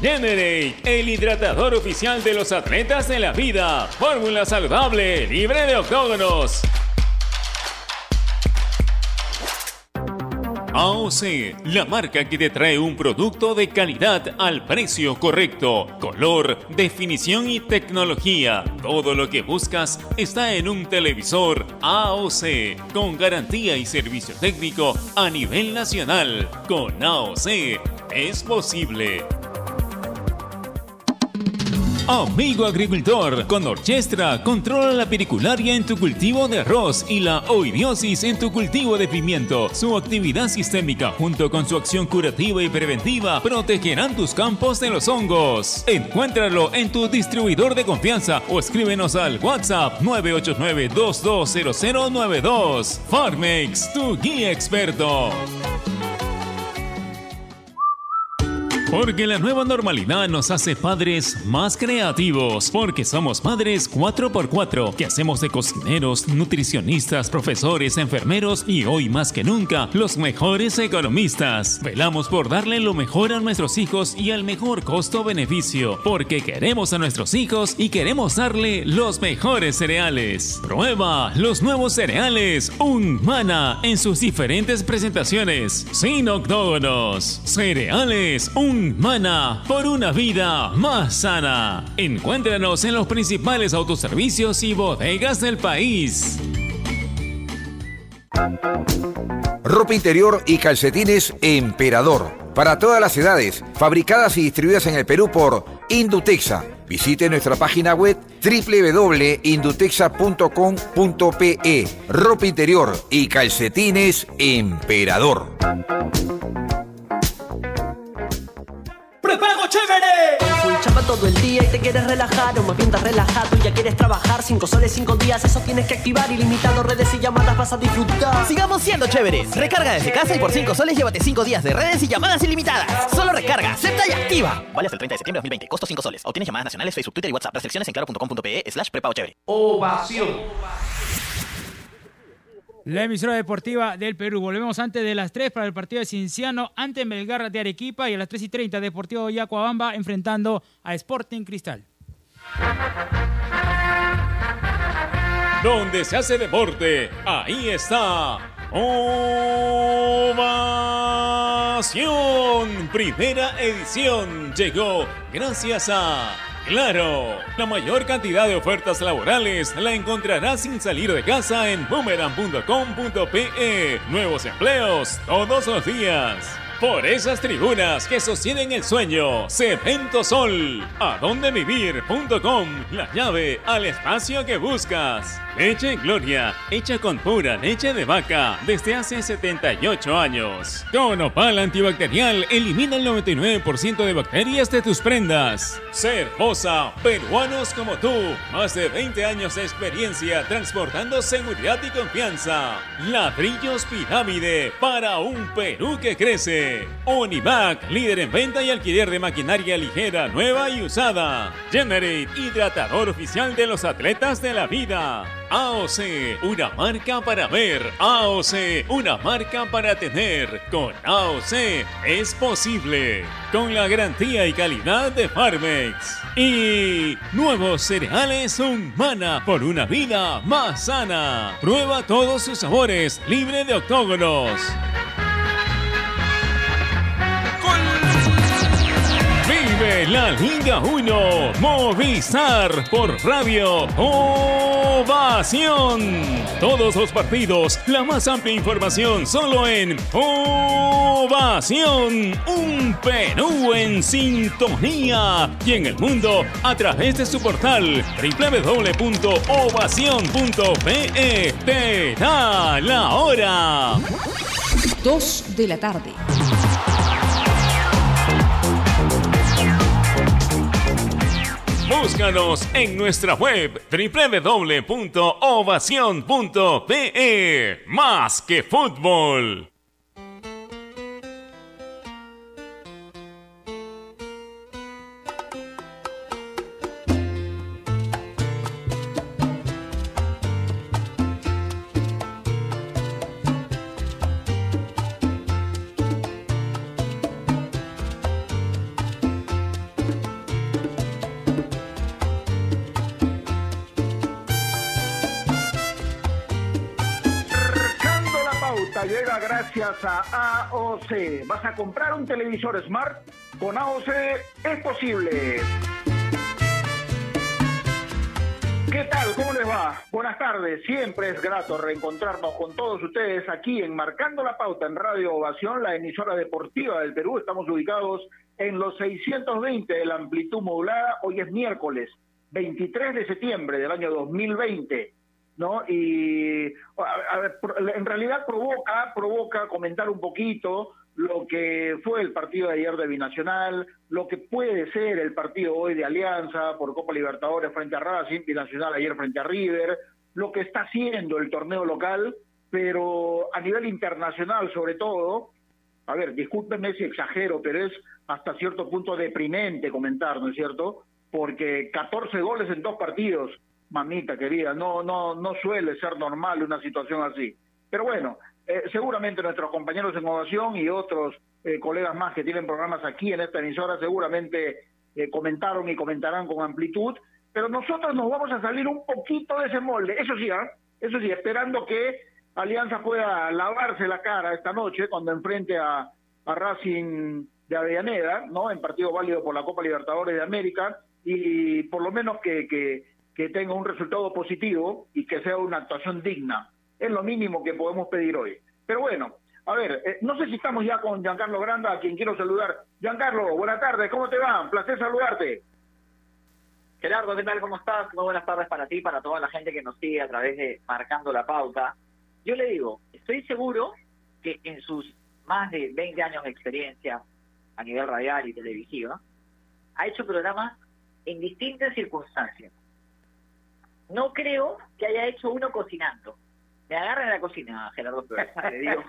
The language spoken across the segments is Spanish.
Generate, el hidratador oficial de los atletas de la vida. Fórmula saludable, libre de octógonos. AOC, la marca que te trae un producto de calidad al precio correcto, color, definición y tecnología. Todo lo que buscas está en un televisor AOC, con garantía y servicio técnico a nivel nacional. Con AOC es posible. Amigo agricultor, con Orchestra controla la pericularia en tu cultivo de arroz y la oidiosis en tu cultivo de pimiento. Su actividad sistémica junto con su acción curativa y preventiva protegerán tus campos de los hongos. Encuéntralo en tu distribuidor de confianza o escríbenos al WhatsApp 989-220092. Farmex, tu guía experto. Porque la nueva normalidad nos hace padres más creativos. Porque somos padres 4x4, que hacemos de cocineros, nutricionistas, profesores, enfermeros y hoy más que nunca, los mejores economistas. Velamos por darle lo mejor a nuestros hijos y al mejor costo-beneficio. Porque queremos a nuestros hijos y queremos darle los mejores cereales. Prueba los nuevos cereales Unmana en sus diferentes presentaciones. Sin octógonos. Cereales Mana por una vida más sana. Encuéntranos en los principales autoservicios y bodegas del país. Ropa interior y calcetines Emperador. Para todas las edades, fabricadas y distribuidas en el Perú por Indutexa. Visite nuestra página web www.indutexa.com.pe. Ropa interior y calcetines Emperador. Todo el día y te quieres relajar o más bien estás relajado y ya quieres trabajar. Cinco soles, cinco días, eso tienes que activar Ilimitado, redes y llamadas vas a disfrutar. Sigamos siendo chéveres. Recarga desde casa y por 5 soles llévate 5 días de redes y llamadas ilimitadas. Solo recarga, acepta y activa. Vale hasta el 30 de septiembre de 2020, costo 5 soles. Obtienes llamadas nacionales, Facebook, Twitter y WhatsApp. Restricciones en claro.com.pe slash prepago chévere. Ovación la emisora deportiva del Perú. Volvemos antes de las 3 para el partido de Cinciano ante Melgar de Arequipa y a las 3 y 30 Deportivo Yacuabamba enfrentando a Sporting Cristal. Donde se hace deporte, ahí está. Ovación. Primera edición llegó gracias a Claro, la mayor cantidad de ofertas laborales la encontrarás sin salir de casa en boomerang.com.pe. Nuevos empleos todos los días. Por esas tribunas que sostienen el sueño, Cemento Sol, adondevivir.com, la llave al espacio que buscas. Leche Gloria, hecha con pura leche de vaca desde hace 78 años. Con Opal antibacterial, elimina el 99% de bacterias de tus prendas. Cervosa, peruanos como tú, más de 20 años de experiencia transportando seguridad y confianza. Ladrillos Pirámide para un Perú que crece. Onivac, líder en venta y alquiler de maquinaria ligera, nueva y usada. Generate, hidratador oficial de los atletas de la vida. AOC, una marca para ver. AOC, una marca para tener. Con AOC es posible. Con la garantía y calidad de Farmex. Y nuevos cereales Humana por una vida más sana. Prueba todos sus sabores, libre de octógonos. La Liga 1 Movistar por Radio Ovación. Todos los partidos, la más amplia información solo en Ovación. Un Perú en sintonía y en el mundo a través de su portal www.ovación.pe. Te da la hora. 2 de la tarde. Búscanos en nuestra web www.ovación.pe. Más que fútbol. AOC. ¿Vas a comprar un televisor Smart? Con AOC es posible. ¿Qué tal? ¿Cómo les va? Buenas tardes. Siempre es grato reencontrarnos con todos ustedes aquí en Marcando la Pauta en Radio Ovación, la emisora deportiva del Perú. Estamos ubicados en los 620 de la amplitud modulada. Hoy es miércoles 23 de septiembre del año 2020. ¿No? Y en realidad provoca, provoca comentar un poquito lo que fue el partido de ayer de Binacional, lo que puede ser el partido hoy de Alianza por Copa Libertadores frente a Racing, Binacional ayer frente a River, lo que está haciendo el torneo local, pero a nivel internacional sobre todo, a ver, discúlpenme si exagero, pero es hasta cierto punto deprimente comentar, ¿no es cierto? Porque 14 goles en dos partidos, mamita querida, no, no, no suele ser normal una situación así. Pero bueno, eh, seguramente nuestros compañeros en Ovación y otros eh, colegas más que tienen programas aquí en esta emisora seguramente eh, comentaron y comentarán con amplitud, pero nosotros nos vamos a salir un poquito de ese molde, eso sí, ¿ah? eso sí, esperando que Alianza pueda lavarse la cara esta noche cuando enfrente a, a Racing de Avellaneda, ¿no? En partido válido por la Copa Libertadores de América y por lo menos que, que, que tenga un resultado positivo y que sea una actuación digna. Es lo mínimo que podemos pedir hoy. Pero bueno, a ver, eh, no sé si estamos ya con Giancarlo Granda, a quien quiero saludar. Giancarlo, buenas tardes, ¿cómo te va? Un placer saludarte. Gerardo, ¿qué tal? ¿Cómo estás? Muy buenas tardes para ti, para toda la gente que nos sigue a través de Marcando la Pauta. Yo le digo, estoy seguro que en sus más de 20 años de experiencia a nivel radial y televisivo, ha hecho programas en distintas circunstancias. No creo que haya hecho uno cocinando. Me agarra en la cocina, Gerardo le digo.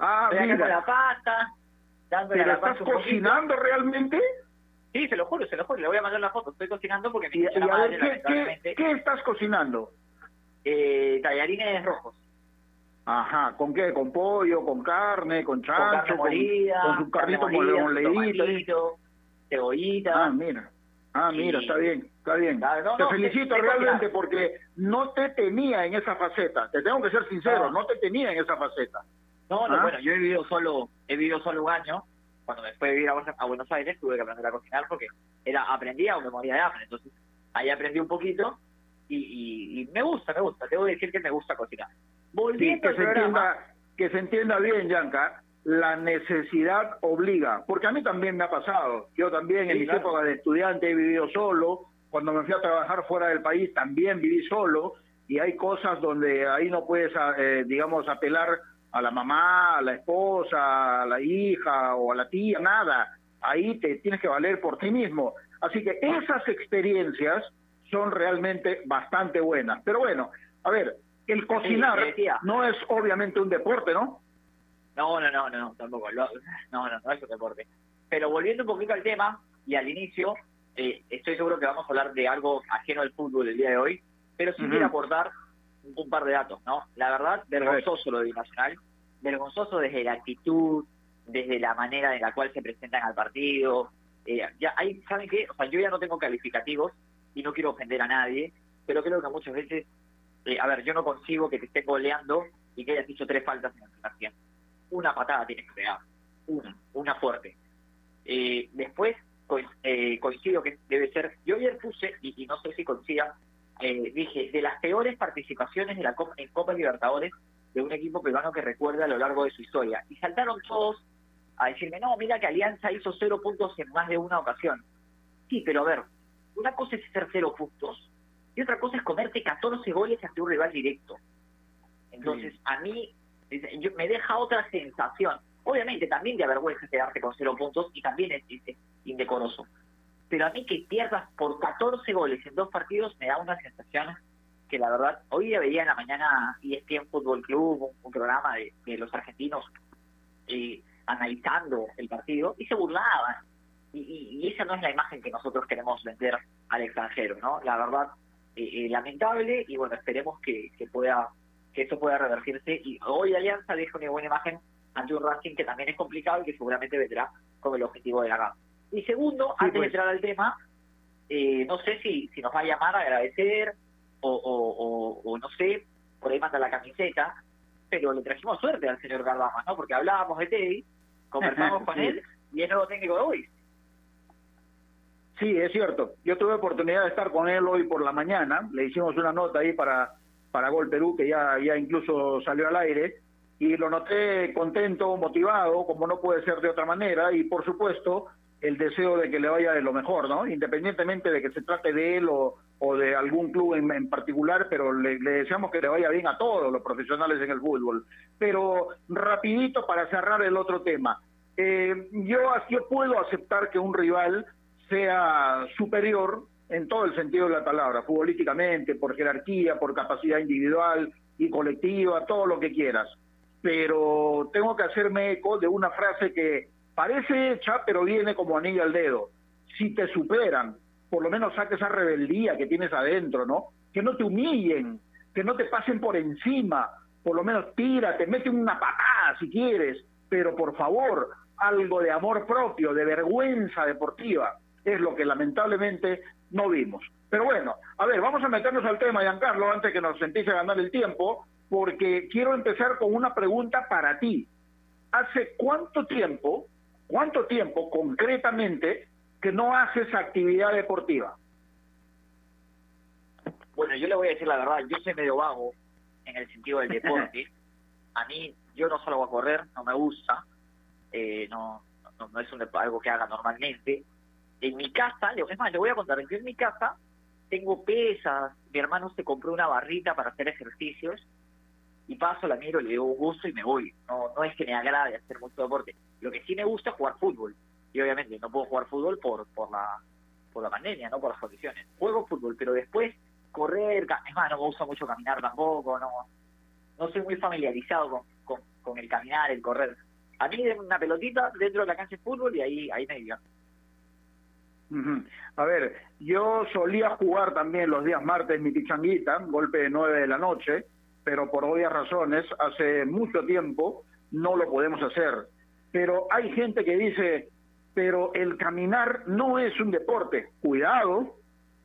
ah, mira. la pasta, dándole ¿Pero la estás pasta poquito. cocinando realmente? Sí, se lo juro, se lo juro. Le voy a mandar la foto. Estoy cocinando porque Y, mi y señora a madre, ver, ¿qué, qué, qué estás cocinando? eh, tallarines rojos. Ajá, ¿con qué? ¿Con pollo, con carne, con con carne chancho, con, molida, con su molida, moledito? tomatito, cebollita. Ah, mira. Ah, mira, Sí. está bien, está bien. Claro, no, te no, felicito te- te realmente porque no te tenía en esa faceta. Te tengo que ser sincero, No. no, te tenía en esa faceta. No, no, Ah. bueno, yo he vivido solo, he vivido solo un año. Cuando fui a vivir a, Buenos- a Buenos Aires tuve que aprender a cocinar porque era aprendía o me moría de hambre. Entonces ahí aprendí un poquito y, y, y me gusta, me gusta. Debo decir que me gusta cocinar. Sí, Volviendo que al se entienda, que se entienda bien, Yanka, la necesidad obliga, porque a mí también me ha pasado. Yo también en mis claro. épocas de estudiante he vivido solo, cuando me fui a trabajar fuera del país también viví solo, y hay cosas donde ahí no puedes, eh, digamos, apelar a la mamá, a la esposa, a la hija o a la tía, nada. Ahí te tienes que valer por ti mismo. Así que esas experiencias son realmente bastante buenas. Pero bueno, a ver, el cocinar no es obviamente un deporte, ¿no? No, no, no, no, tampoco. Lo- no, no, no es un deporte. Pero volviendo un poquito al tema y al inicio, eh, estoy seguro que vamos a hablar de algo ajeno al fútbol el día de hoy, pero sí Ujú. quiero aportar un, un par de datos, ¿no? La verdad, vergonzoso lo de Binacional, vergonzoso desde la actitud, desde la manera en la cual se presentan al partido. Eh, ya hay, ¿saben qué? O sea, yo ya no tengo calificativos y no quiero ofender a nadie, pero creo que muchas veces, eh, a ver, yo no consigo que te esté goleando y que hayas hecho tres faltas en el primer tiempo una patada tienes que pegar, una, una fuerte. Eh, después co- eh, coincido que debe ser, yo ayer puse, y, y no sé si coincida, eh, dije, de las peores participaciones de la Copa, en Copa Libertadores de un equipo peruano que recuerda a lo largo de su historia. Y saltaron todos a decirme, no, mira que Alianza hizo cero puntos en más de una ocasión. Sí, pero a ver, una cosa es hacer cero puntos y otra cosa es comerte 14 goles ante un rival directo. Entonces, a mí yo- me deja otra sensación. Obviamente también de avergüenza quedarte con cero puntos y también es, indecoroso. Pero a mí que pierdas por 14 goles en dos partidos me da una sensación que la verdad, hoy día veía en la mañana ESPN Fútbol Club, un, programa de, los argentinos eh, analizando el partido y se burlaban. Y, esa no es la imagen que nosotros queremos vender al extranjero, ¿no? La verdad, eh, eh, lamentable y bueno, esperemos que pueda que esto pueda revertirse y hoy Alianza deja una buena imagen ante un Racing que también es complicado y que seguramente vendrá con el objetivo de ganar. Y segundo, antes de pues. entrar al tema, eh, no sé si, si nos va a llamar a agradecer o, o, o- o no sé, por ahí manda la camiseta, pero le trajimos suerte al señor Gardama, ¿no? Porque hablábamos de Teddy, conversamos con él y es nuevo técnico de hoy. Sí, es cierto. Yo tuve oportunidad de estar con él hoy por la mañana. Le hicimos una nota ahí para, para Gol Perú, que ya, ya incluso salió al aire. Y lo noté contento, motivado, como no puede ser de otra manera. Y por supuesto, el deseo de que le vaya de lo mejor, ¿no? Independientemente de que se trate de él o, o de algún club en, en particular, pero le, le, deseamos que le vaya bien a todos los profesionales en el fútbol. Pero rapidito para cerrar el otro tema. Eh, yo, yo puedo aceptar que un rival sea superior en todo el sentido de la palabra, futbolísticamente, por jerarquía, por capacidad individual y colectiva, todo lo que quieras. Pero tengo que hacerme eco de una frase que parece hecha, pero viene como anillo al dedo. Si te superan, por lo menos saque esa rebeldía que tienes adentro, ¿no? Que no te humillen, que no te pasen por encima, por lo menos tírate, mete una patada si quieres, pero por favor, algo de amor propio, de vergüenza deportiva es lo que lamentablemente no vimos. Pero bueno, a ver, vamos a meternos al tema, Giancarlo, antes que nos empiece a ganar el tiempo, porque quiero empezar con una pregunta para ti. ¿Hace cuánto tiempo, cuánto tiempo concretamente que no haces actividad deportiva? Bueno, yo le voy a decir la verdad, yo soy medio vago en el sentido del deporte. a mí, yo no salgo a correr, no me gusta, eh, no, no, es algo que haga normalmente en mi casa, es más, le voy a contar, yo en mi casa tengo pesas, mi hermano se compró una barrita para hacer ejercicios y paso, la miro, le doy un gusto y me voy. No, no es que me agrade hacer mucho deporte. Lo que sí me gusta es jugar fútbol. Y obviamente no puedo jugar fútbol por, por la por la pandemia, no por las condiciones. Juego fútbol, pero después correr, es más, no me gusta mucho caminar tampoco, no no soy muy familiarizado con, con, con el caminar, el correr. A mí una pelotita dentro de la cancha de fútbol y ahí, ahí me divierto. A ver, yo solía jugar también los días martes mi pichanguita, golpe de nueve de la noche, pero por obvias razones, hace mucho tiempo no lo podemos hacer. Pero hay gente que dice, pero el caminar no es un deporte. Cuidado,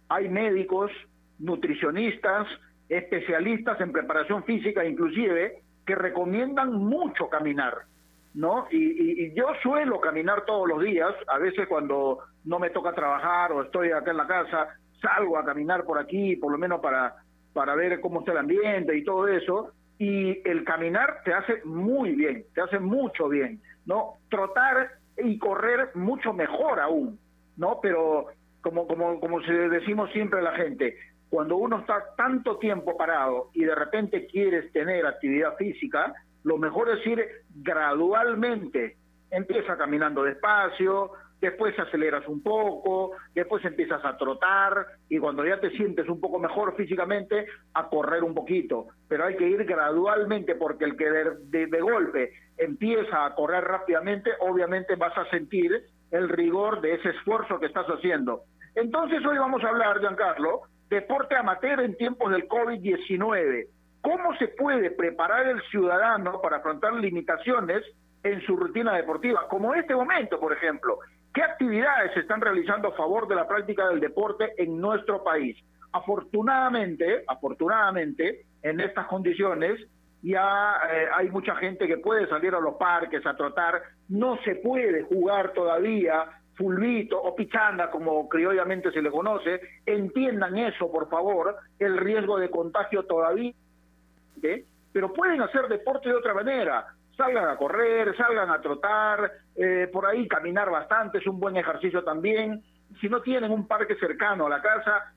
hay médicos, nutricionistas, especialistas en preparación física inclusive, que recomiendan mucho caminar. ¿no? Y, y, yo suelo caminar todos los días, a veces cuando no me toca trabajar o estoy acá en la casa, salgo a caminar por aquí, por lo menos para, para ver cómo está el ambiente y todo eso, y el caminar te hace muy bien, te hace mucho bien, ¿no? Trotar y correr mucho mejor aún, ¿no? Pero como, como, como decimos siempre a la gente, cuando uno está tanto tiempo parado y de repente quieres tener actividad física, lo mejor es ir gradualmente. Empieza caminando despacio, después aceleras un poco, después empiezas a trotar y cuando ya te sientes un poco mejor físicamente, a correr un poquito. Pero hay que ir gradualmente porque el que de, golpe empieza a correr rápidamente, obviamente vas a sentir el rigor de ese esfuerzo que estás haciendo. Entonces hoy vamos a hablar, Giancarlo, deporte amateur en tiempos del COVID-19 ¿Cómo se puede preparar el ciudadano para afrontar limitaciones en su rutina deportiva? Como en este momento, por ejemplo. ¿Qué actividades se están realizando a favor de la práctica del deporte en nuestro país? Afortunadamente, afortunadamente, en estas condiciones ya eh, hay mucha gente que puede salir a los parques a trotar, no se puede jugar todavía fulbito o pichanga, como criollamente se le conoce, entiendan eso, por favor, el riesgo de contagio todavía pero pueden hacer deporte de otra manera. Salgan a correr, salgan a trotar, eh, por ahí caminar bastante, es un buen ejercicio también. Si no tienen un parque cercano a la casa,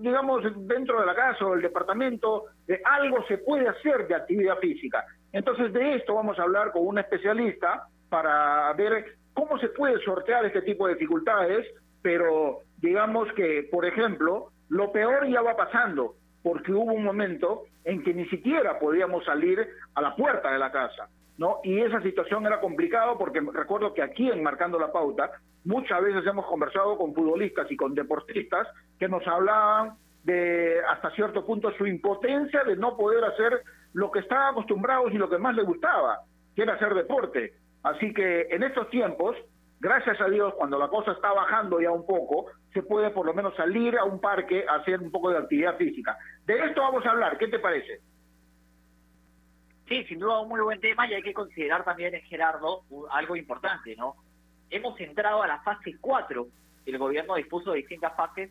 digamos dentro de la casa o del departamento, eh, algo se puede hacer de actividad física. Entonces de esto vamos a hablar con un especialista para ver cómo se puede sortear este tipo de dificultades, pero digamos que, por ejemplo, lo peor ya va pasando porque hubo un momento en que ni siquiera podíamos salir a la puerta de la casa, ¿no? Y esa situación era complicada porque recuerdo que aquí en Marcando la Pauta muchas veces hemos conversado con futbolistas y con deportistas que nos hablaban de hasta cierto punto su impotencia de no poder hacer lo que estaban acostumbrados y lo que más les gustaba, que era hacer deporte. Así que en estos tiempos gracias a Dios, cuando la cosa está bajando ya un poco, se puede por lo menos salir a un parque a hacer un poco de actividad física. De esto vamos a hablar, ¿qué te parece? Sí, sin duda un muy buen tema y hay que considerar también, Gerardo, algo importante, ¿no? Hemos entrado a la fase 4. El gobierno dispuso de distintas fases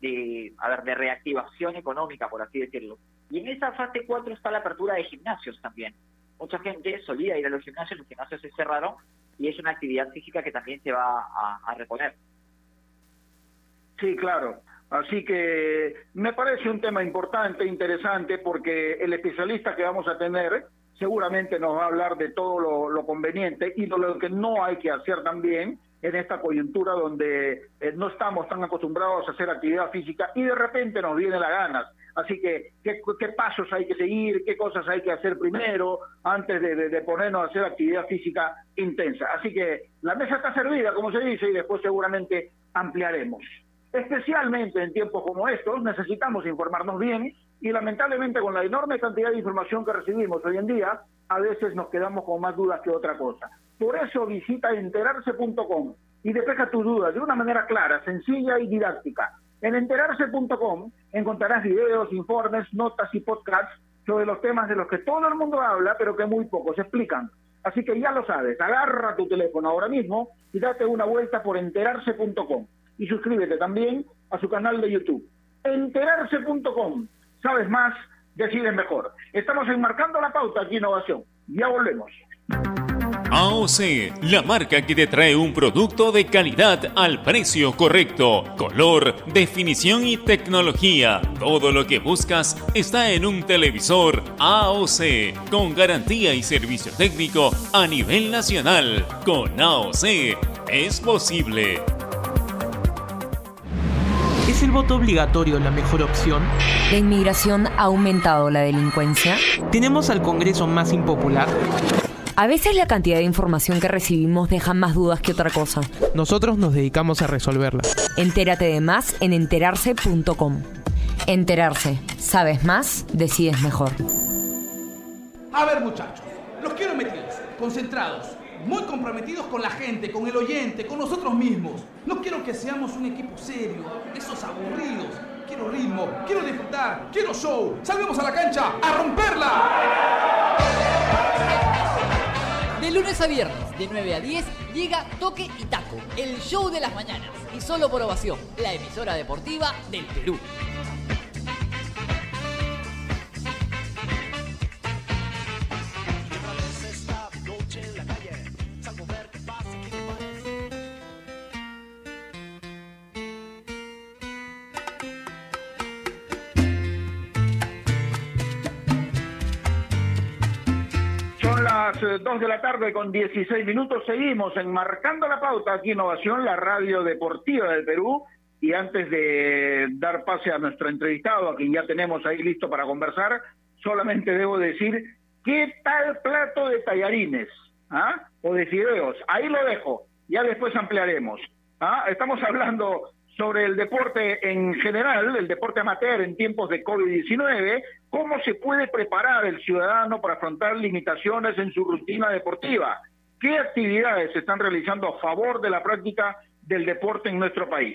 de, a ver, de reactivación económica, por así decirlo. Y en esa fase 4 está la apertura de gimnasios también. Mucha gente solía ir a los gimnasios, los gimnasios se cerraron y es una actividad física que también se va a, a reponer. Sí, claro. Así que me parece un tema importante, interesante, porque el especialista que vamos a tener seguramente nos va a hablar de todo lo, conveniente y de lo que no hay que hacer también en esta coyuntura donde eh, no estamos tan acostumbrados a hacer actividad física y de repente nos viene la ganas. Así que, ¿qué, pasos hay que seguir? ¿Qué cosas hay que hacer primero antes de, de, ponernos a hacer actividad física intensa? Así que la mesa está servida, como se dice, y después seguramente ampliaremos. Especialmente en tiempos como estos necesitamos informarnos bien y lamentablemente con la enorme cantidad de información que recibimos hoy en día, a veces nos quedamos con más dudas que otra cosa. Por eso visita enterarse.com y despeja tus dudas de una manera clara, sencilla y didáctica. En enterarse.com encontrarás videos, informes, notas y podcasts sobre los temas de los que todo el mundo habla, pero que muy pocos explican. Así que ya lo sabes, agarra tu teléfono ahora mismo y date una vuelta por enterarse.com y suscríbete también a su canal de YouTube. Enterarse.com. Sabes más, decides mejor. Estamos enmarcando la pauta aquí Innovación. Ya volvemos. AOC, la marca que te trae un producto de calidad al precio correcto, color, definición y tecnología. Todo lo que buscas está en un televisor AOC, con garantía y servicio técnico a nivel nacional. Con AOC es posible. ¿Es el voto obligatorio la mejor opción? ¿La inmigración ha aumentado la delincuencia? ¿Tenemos al Congreso más impopular? A veces la cantidad de información que recibimos deja más dudas que otra cosa. Nosotros nos dedicamos a resolverla. Entérate de más en enterarse.com. Enterarse. Sabes más, decides mejor. A ver muchachos, los quiero metidos, concentrados muy comprometidos con la gente, con el oyente, con nosotros mismos. No quiero que seamos un equipo serio, esos aburridos. Quiero ritmo, quiero disfrutar, quiero show. Salgamos a la cancha a romperla. De lunes a viernes, de 9 a 10, llega Toque y Taco, el show de las mañanas. Y solo por ovación, la emisora deportiva del Perú. Las 2 eh, de la tarde con 16 minutos seguimos enmarcando la pauta aquí Innovación, la radio deportiva del Perú. Y antes de dar pase a nuestro entrevistado, a quien ya tenemos ahí listo para conversar, solamente debo decir, ¿qué tal plato de tallarines? ¿Ah? O de fideos. Ahí lo dejo, ya después ampliaremos. ¿Ah? Estamos hablando sobre el deporte en general, el deporte amateur en tiempos de COVID-19, cómo se puede preparar el ciudadano para afrontar limitaciones en su rutina deportiva, qué actividades se están realizando a favor de la práctica del deporte en nuestro país.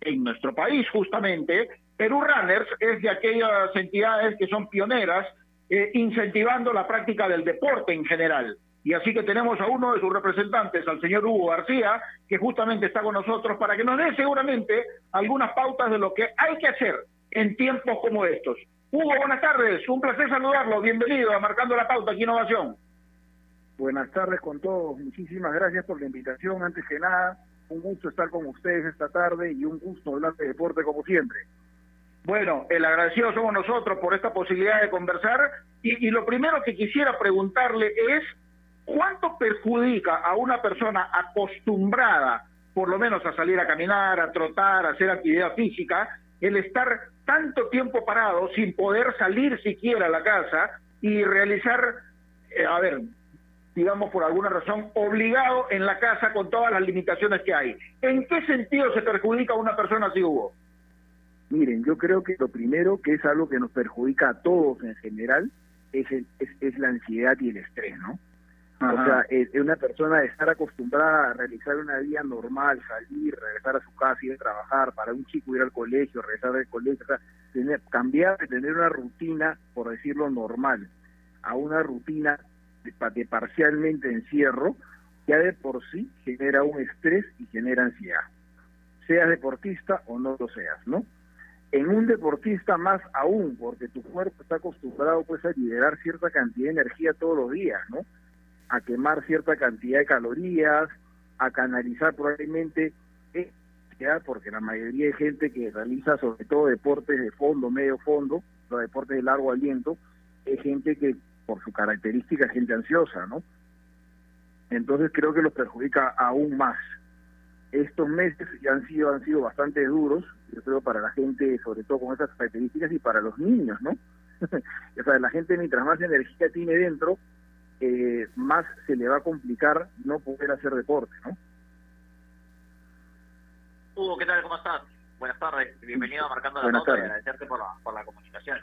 En nuestro país, justamente, Perú Runners es de aquellas entidades que son pioneras eh, incentivando la práctica del deporte en general. Y así que tenemos a uno de sus representantes, al señor Hugo García, que justamente está con nosotros para que nos dé seguramente algunas pautas de lo que hay que hacer en tiempos como estos. Hugo, buenas tardes, un placer saludarlo, bienvenido a Marcando la Pauta aquí Innovación. Buenas tardes con todos, muchísimas gracias por la invitación, antes que nada, un gusto estar con ustedes esta tarde y un gusto hablar de deporte como siempre. Bueno, el agradecido somos nosotros por esta posibilidad de conversar. Y, y lo primero que quisiera preguntarle es ¿Cuánto perjudica a una persona acostumbrada, por lo menos a salir a caminar, a trotar, a hacer actividad física, el estar tanto tiempo parado sin poder salir siquiera a la casa y realizar, eh, a ver, digamos por alguna razón, obligado en la casa con todas las limitaciones que hay? ¿En qué sentido se perjudica a una persona así, Hugo? Miren, yo creo que lo primero, que es algo que nos perjudica a todos en general, es, es la ansiedad y el estrés, ¿no? O sea, es, una persona de estar acostumbrada a realizar una vida normal, salir, regresar a su casa, ir a trabajar, para un chico ir al colegio, regresar del colegio, o sea, tener, cambiar de tener una rutina, por decirlo, normal, a una rutina de parcialmente encierro, ya de por sí genera un estrés y genera ansiedad. Seas deportista o no lo seas, ¿no? En un deportista más aún, porque tu cuerpo está acostumbrado pues a liberar cierta cantidad de energía todos los días, ¿no? A quemar cierta cantidad de calorías, a canalizar probablemente ya porque la mayoría de gente que realiza sobre todo deportes de fondo, medio fondo, los deportes de largo aliento, es gente que por su característica es gente ansiosa, ¿no? Entonces creo que los perjudica aún más. Estos meses ya han sido han sido bastante duros, yo creo para la gente sobre todo con esas características y para los niños, ¿no? o sea, la gente mientras más energía tiene dentro, eh, más se le va a complicar no poder hacer deporte, ¿no? Hugo, ¿qué tal? ¿Cómo estás? Buenas tardes, bienvenido a Marcando la Buenas Pauta y agradecerte por la, por la comunicación.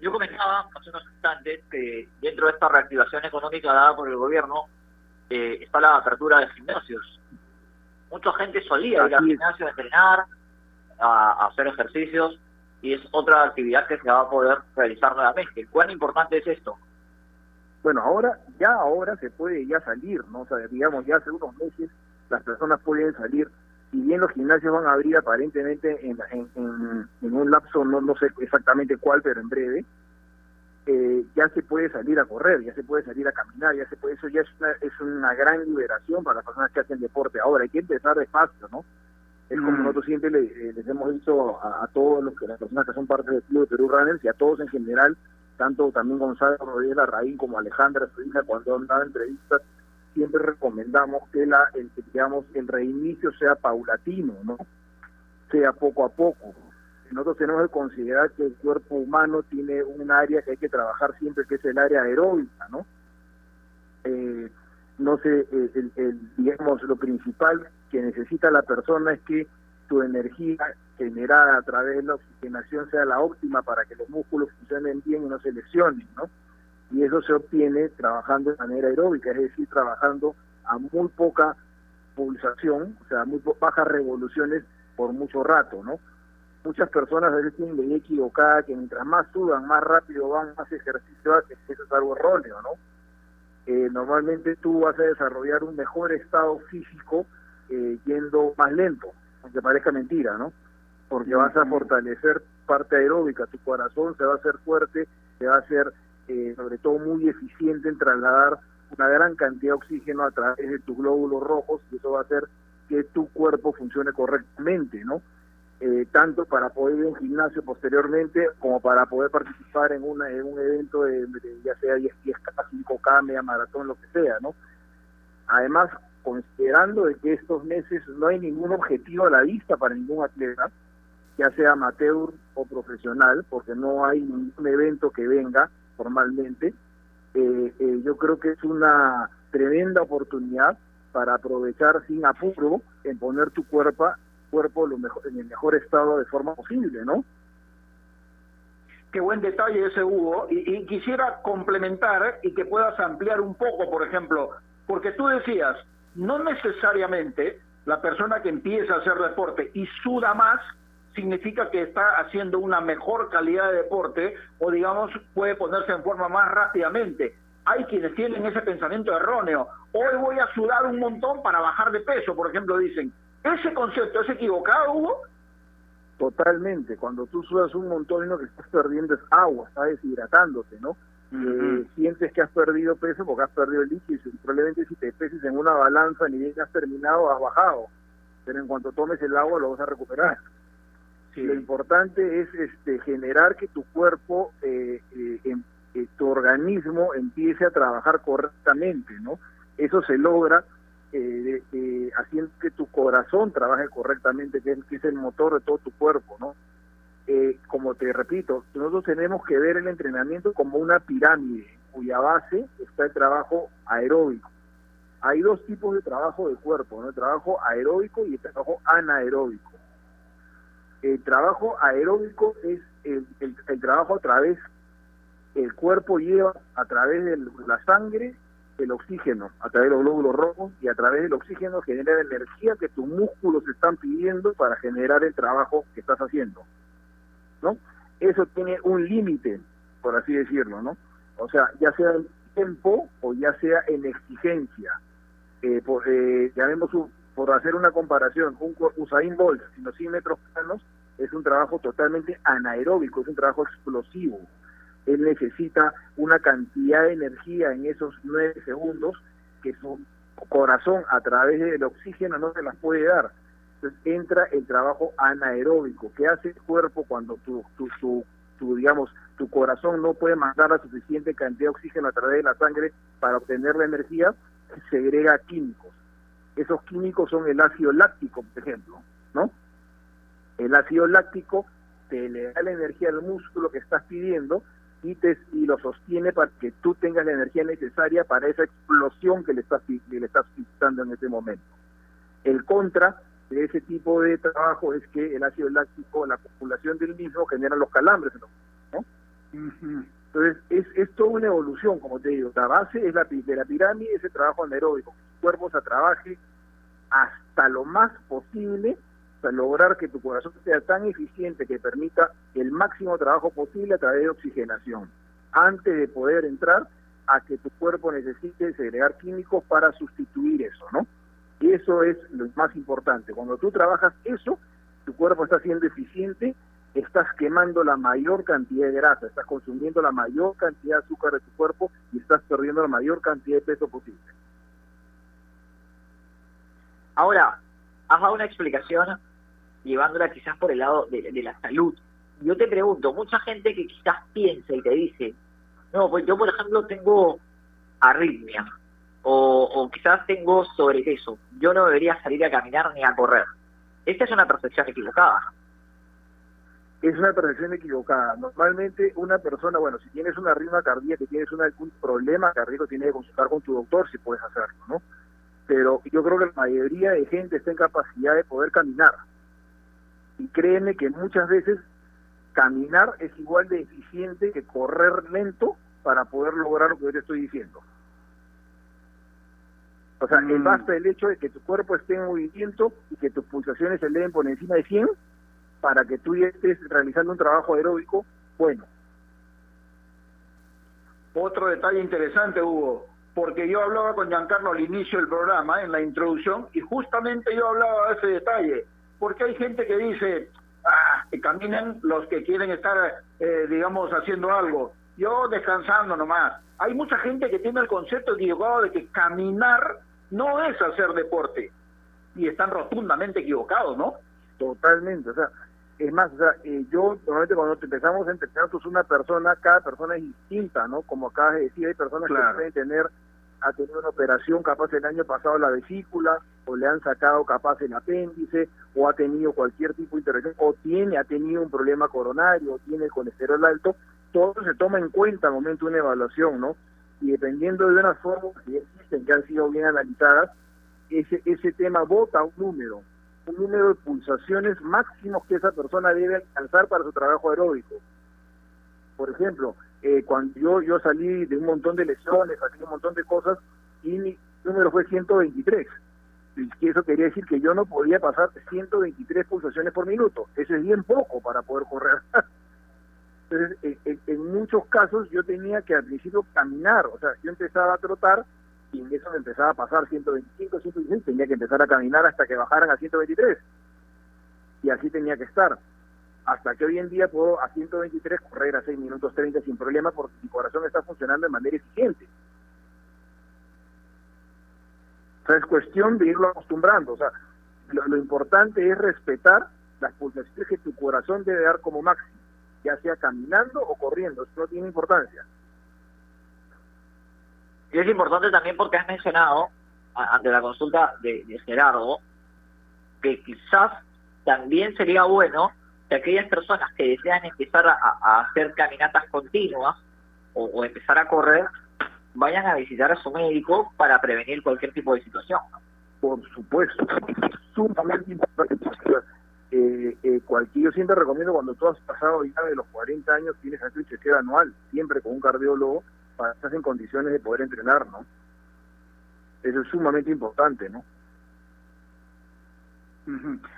Yo comentaba hace unos instantes que dentro de esta reactivación económica dada por el gobierno eh, está la apertura de gimnasios. Mucha gente solía ir al gimnasio a entrenar, a, a hacer ejercicios, y es otra actividad que se va a poder realizar nuevamente. ¿Cuán importante es esto? Bueno, ahora, ya ahora se puede ya salir, ¿no? O sea, digamos, ya hace unos meses las personas pueden salir, si bien los gimnasios van a abrir aparentemente en, en, en- en un lapso, no, no sé exactamente cuál, pero en breve, eh, ya se puede salir a correr, ya se puede salir a caminar, ya se puede, eso ya es una, es una gran liberación para las personas que hacen deporte. Ahora, hay que empezar despacio, ¿no? Es como nosotros siempre le- eh, les hemos dicho a, a todos los que las personas que son parte del Club de Perú Runners y a todos en general, tanto también Gonzalo Rodríguez Larraín como Alejandra, su cuando han dado entrevistas, siempre recomendamos que la, el, digamos, el reinicio sea paulatino, ¿no? Sea poco a poco. Nosotros tenemos que considerar que el cuerpo humano tiene un área que hay que trabajar siempre, que es el área aeróbica, ¿no? Eh, no sé, el- digamos, lo principal que necesita la persona es que tu energía generada a través de la oxigenación sea la óptima para que los músculos funcionen bien y no se lesionen, ¿no? Y eso se obtiene trabajando de manera aeróbica, es decir, trabajando a muy poca pulsación, o sea, muy bajas revoluciones por mucho rato, ¿no? Muchas personas a veces tienen la idea equivocada que mientras más sudan, más rápido van, más ejercicio hacen, eso es algo erróneo, ¿no? Eh, normalmente tú vas a desarrollar un mejor estado físico eh, yendo más lento, aunque parezca mentira, ¿no? Porque vas a fortalecer parte aeróbica, tu corazón se va a hacer fuerte, se va a hacer eh, sobre todo muy eficiente en trasladar una gran cantidad de oxígeno a través de tus glóbulos rojos y eso va a hacer que tu cuerpo funcione correctamente, ¿no? Eh, tanto para poder ir a un gimnasio posteriormente como para poder participar en, una, en un evento de, de ya sea 10, 10K, 5K, media maratón, lo que sea, ¿no? Además, considerando de que estos meses no hay ningún objetivo a la vista para ningún atleta, ya sea amateur o profesional, porque no hay ningún evento que venga formalmente, eh, eh, yo creo que es una tremenda oportunidad para aprovechar sin apuro en poner tu cuerpo, cuerpo lo mejor, en el mejor estado de forma posible, ¿no? Qué buen detalle ese Hugo. Y, y quisiera complementar y que puedas ampliar un poco, por ejemplo, porque tú decías, no necesariamente la persona que empieza a hacer deporte y suda más significa que está haciendo una mejor calidad de deporte o digamos puede ponerse en forma más rápidamente. Hay quienes tienen ese pensamiento erróneo. Hoy voy a sudar un montón para bajar de peso, por ejemplo, dicen. ¿Ese concepto es equivocado, Hugo? Totalmente. Cuando tú sudas un montón, lo que estás perdiendo es agua, estás deshidratándote, ¿no? Eh, sientes que has perdido peso porque has perdido el líquido y probablemente si te peses en una balanza ni bien has terminado, has bajado. Pero en cuanto tomes el agua lo vas a recuperar. Lo importante es este, generar que tu cuerpo, eh, eh, em- eh, tu organismo empiece a trabajar correctamente, ¿no? Eso se logra eh, de- de- haciendo que tu corazón trabaje correctamente, que es, que es el motor de todo tu cuerpo, ¿no? Eh, como te repito, nosotros tenemos que ver el entrenamiento como una pirámide, cuya base está el trabajo aeróbico. Hay dos tipos de trabajo de cuerpo, ¿no? El trabajo aeróbico y el trabajo anaeróbico. El trabajo aeróbico es el, el- el trabajo a través, el cuerpo lleva a través de la sangre el oxígeno, a través de los glóbulos rojos y a través del oxígeno genera la energía que tus músculos están pidiendo para generar el trabajo que estás haciendo. ¿No? Eso tiene un límite, por así decirlo, ¿no? O sea, ya sea en tiempo o ya sea en exigencia. Eh, por, eh, llamemos un- por hacer una comparación, un Usain Bolt en los 100 metros planos es un trabajo totalmente anaeróbico, es un trabajo explosivo. Él necesita una cantidad de energía en esos 9 segundos que su corazón a través del oxígeno no se las puede dar. Entra el trabajo anaeróbico, que hace el cuerpo cuando tu, tu, tu, tu, digamos, tu corazón no puede mandar la suficiente cantidad de oxígeno a través de la sangre para obtener la energía, segrega químicos. Esos químicos son el ácido láctico, por ejemplo, ¿no? El ácido láctico te le da la energía al músculo que estás pidiendo y, te, y lo sostiene para que tú tengas la energía necesaria para esa explosión que le estás, que le estás en ese momento. El contra de ese tipo de trabajo es que el ácido láctico, la acumulación del mismo genera los calambres, ¿no? Entonces, es, es toda una evolución, como te digo. La base es la, de la pirámide, ese trabajo anaeróbico. Que tu cuerpo se trabaje hasta lo más posible para lograr que tu corazón sea tan eficiente que permita el máximo trabajo posible a través de oxigenación, antes de poder entrar a que tu cuerpo necesite segregar químicos para sustituir eso, ¿no? Eso es lo más importante. Cuando tú trabajas eso, tu cuerpo está siendo eficiente, estás quemando la mayor cantidad de grasa, estás consumiendo la mayor cantidad de azúcar de tu cuerpo y estás perdiendo la mayor cantidad de peso posible. Ahora, has dado una explicación llevándola quizás por el lado de, de la salud. Yo te pregunto, mucha gente que quizás piensa y te dice, no, pues yo por ejemplo tengo arritmia o, quizás tengo sobrepeso, yo no debería salir a caminar ni a correr. Esta es una percepción equivocada. es una percepción equivocada. Normalmente una persona, bueno, si tienes una arritmia cardíaca, que tienes algún problema cardíaco, tienes que consultar con tu doctor si puedes hacerlo, ¿no? Pero yo creo que la mayoría de gente está en capacidad de poder caminar. Y créeme que muchas veces caminar es igual de eficiente que correr lento para poder lograr lo que yo te estoy diciendo. O sea, Mm. basta el hecho de que tu cuerpo esté en movimiento y que tus pulsaciones se eleven por encima de 100 para que tú estés realizando un trabajo aeróbico bueno. Otro detalle interesante, Hugo, porque yo hablaba con Giancarlo al inicio del programa, en la introducción, y justamente yo hablaba de ese detalle, porque hay gente que dice, ah, que caminen los que quieren estar, eh, digamos, haciendo algo, yo descansando nomás. Hay mucha gente que tiene el concepto equivocado de que caminar no es hacer deporte, y están rotundamente equivocados, ¿no? Totalmente, o sea, es más, o sea, eh, yo normalmente cuando empezamos a entrenar, pues una persona, cada persona es distinta, ¿no? Como acabas de decir, hay personas Claro. que pueden tener, ha tenido una operación capaz el año pasado la vesícula, o le han sacado capaz el apéndice, o ha tenido cualquier tipo de intervención, o tiene, ha tenido un problema coronario, o tiene colesterol alto, todo eso se toma en cuenta al momento de una evaluación, ¿no? Y dependiendo de unas fórmulas que existen, que han sido bien analizadas, ese, ese tema vota un número, un número de pulsaciones máximos que esa persona debe alcanzar para su trabajo aeróbico. Por ejemplo, eh, cuando yo, yo salí de un montón de lesiones, salí de un montón de cosas, y mi número fue 123. Y eso quería decir que yo no podía pasar 123 pulsaciones por minuto. Eso es bien poco para poder correr. Entonces, en, muchos casos yo tenía que al principio caminar, o sea, yo empezaba a trotar y en eso me empezaba a pasar 125, 126, tenía que empezar a caminar hasta que bajaran a 123. Y así tenía que estar. Hasta que hoy en día puedo a 123 correr a 6 minutos 30 sin problema porque mi corazón está funcionando de manera eficiente. O sea, es cuestión de irlo acostumbrando. O sea, lo, lo importante es respetar las pulsaciones que tu corazón debe dar como máximo, ya sea caminando o corriendo, eso no tiene importancia. Y es importante también porque has mencionado, ante la consulta de, de Gerardo, que quizás también sería bueno que aquellas personas que desean empezar a, a hacer caminatas continuas o, o empezar a correr, vayan a visitar a su médico para prevenir cualquier tipo de situación. Por supuesto, sumamente importante. Eh, eh, cualquier, yo siempre recomiendo cuando tú has pasado ya de los 40 años, tienes que hacer un chequeo anual, siempre con un cardiólogo, para estés en condiciones de poder entrenar, ¿no? Eso es sumamente importante, ¿no?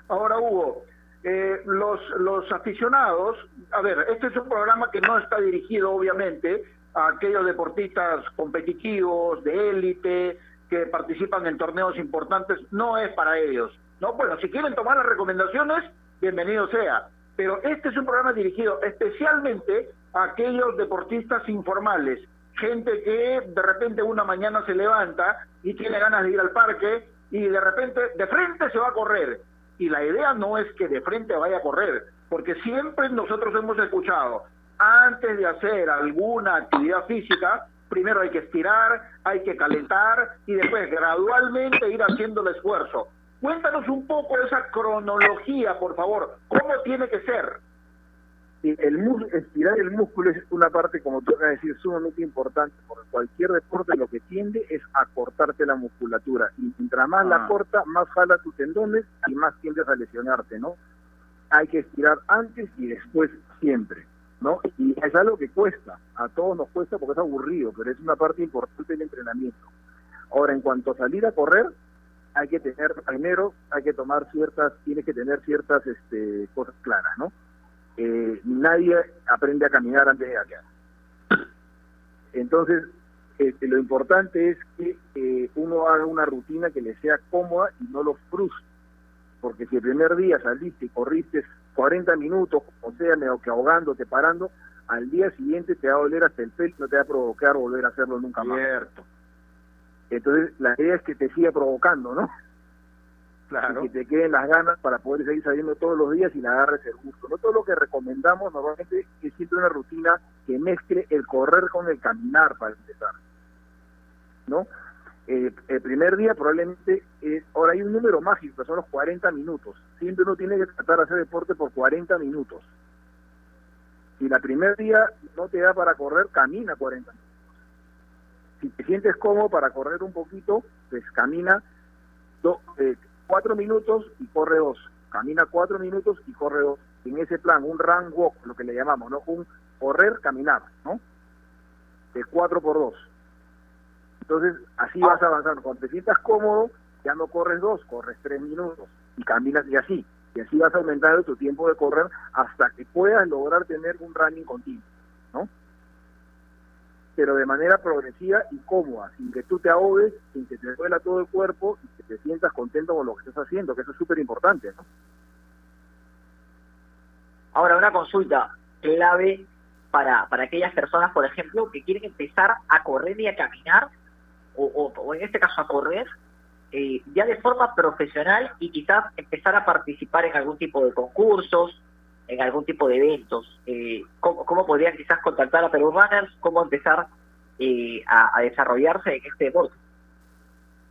Ahora, Hugo, eh, los, los aficionados, a ver, este es un programa que no está dirigido, obviamente, a aquellos deportistas competitivos, de élite, que participan en torneos importantes, no es para ellos. No, bueno, si quieren tomar las recomendaciones, bienvenido sea. Pero este es un programa dirigido especialmente a aquellos deportistas informales, gente que de repente una mañana se levanta y tiene ganas de ir al parque y de repente de frente se va a correr. Y la idea no es que de frente vaya a correr, porque siempre nosotros hemos escuchado, antes de hacer alguna actividad física, primero hay que estirar, hay que calentar y después gradualmente ir haciendo el esfuerzo. Cuéntanos un poco esa cronología, por favor. ¿Cómo tiene que ser? el estirar el músculo es una parte, como tú vas a decir, sumamente importante, porque cualquier deporte lo que tiende es a cortarte la musculatura. Y mientras más la Ah. corta, más jala tus tendones y más tiendes a lesionarte, ¿no? Hay que estirar antes y después siempre, ¿no? Y es algo que cuesta, a todos nos cuesta porque es aburrido, pero es una parte importante del entrenamiento. Ahora, en cuanto a salir a correr, hay que tener, primero, hay que tomar ciertas, tienes que tener ciertas este, cosas claras, ¿no? Eh, nadie aprende a caminar antes de gatear. Entonces, este, lo importante es que eh, uno haga una rutina que le sea cómoda y no lo frustre. Porque si el primer día saliste y corriste 40 minutos, o sea, medio que ahogándote, parando, al día siguiente te va a doler hasta el pelo, no te va a provocar volver a hacerlo nunca más. Cierto. Entonces, la idea es que te siga provocando, ¿no? Claro. Y que te queden las ganas para poder seguir saliendo todos los días y le agarres el gusto. No todo lo que recomendamos normalmente es siempre una rutina que mezcle el correr con el caminar para empezar. ¿No? Eh, el primer día probablemente, es, ahora hay un número mágico, que son los 40 minutos. Siempre uno tiene que tratar de hacer deporte por 40 minutos. Si la primer día no te da para correr, camina 40 minutos. Si te sientes cómodo para correr un poquito, pues camina do, eh, cuatro minutos y corre dos. Camina cuatro minutos y corre dos. En ese plan, un run walk, lo que le llamamos, ¿no? Un correr, caminar, ¿no? De cuatro por dos. Entonces, así vas avanzando. Cuando te sientas cómodo, ya no corres dos, corres tres minutos y caminas y así. Y así vas aumentando tu tiempo de correr hasta que puedas lograr tener un running continuo. Pero de manera progresiva y cómoda, sin que tú te ahogues, sin que te duela todo el cuerpo y que te sientas contento con lo que estás haciendo, que eso es súper importante. Ahora, una consulta clave para, para aquellas personas, por ejemplo, que quieren empezar a correr y a caminar, o, o, o en este caso a correr, eh, ya de forma profesional y quizás empezar a participar en algún tipo de concursos, en algún tipo de eventos. Eh, ¿cómo, ¿Cómo podrían quizás contactar a Perú Runners? ¿Cómo empezar eh, a, a desarrollarse en este deporte?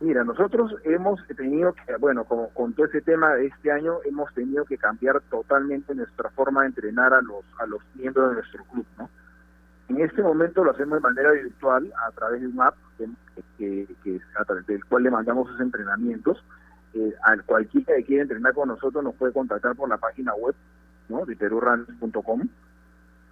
Mira, nosotros hemos tenido que, bueno, como con todo ese tema de este año, hemos tenido que cambiar totalmente nuestra forma de entrenar a los a los miembros de nuestro club, ¿no? En este momento lo hacemos de manera virtual a través de un app que, a través del cual le mandamos sus entrenamientos. Eh, al cualquiera que quiera entrenar con nosotros nos puede contactar por la página web, ¿no? De perurruns.com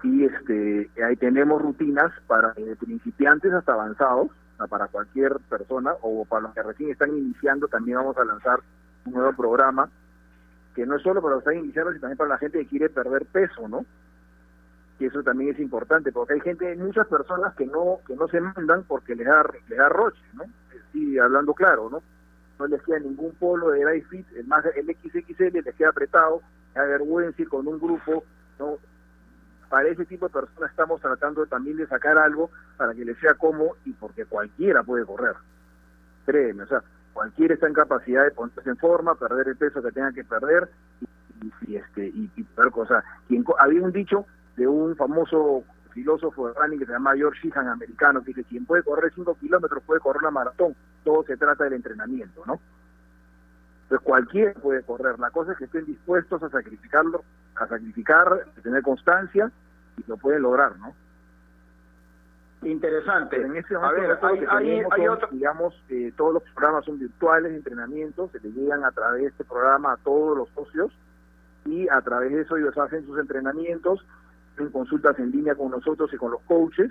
y este ahí tenemos rutinas para eh, principiantes hasta avanzados para cualquier persona o para los que recién están iniciando también vamos a lanzar un nuevo programa que no es solo para los que están iniciando sino también para la gente que quiere perder peso no y eso también es importante porque hay gente muchas personas que no que no se mandan porque les da les da roche no sí hablando claro no no les queda ningún polo de Dry Fit el más el XXL les queda apretado da vergüenza ir con un grupo no para ese tipo de personas estamos tratando también de sacar algo para que les sea cómodo y porque cualquiera puede correr. Créeme, o sea, cualquiera está en capacidad de ponerse en forma, perder el peso que tenga que perder y, y este y, y cosas. Había un dicho de un famoso filósofo de running que se llama George Sheehan, americano, que dice, quien puede correr 5 kilómetros puede correr una maratón. Todo se trata del entrenamiento, ¿no? Entonces cualquiera puede correr. La cosa es que estén dispuestos a sacrificarlo, a sacrificar, a tener constancia y lo pueden lograr, ¿no? Interesante. Pero en este A momento ver, hay, hay, hay son, otro... digamos, eh, todos los programas son virtuales de entrenamiento, se le llegan a través de este programa a todos los socios y a través de eso ellos hacen sus entrenamientos, en consultas en línea con nosotros y con los coaches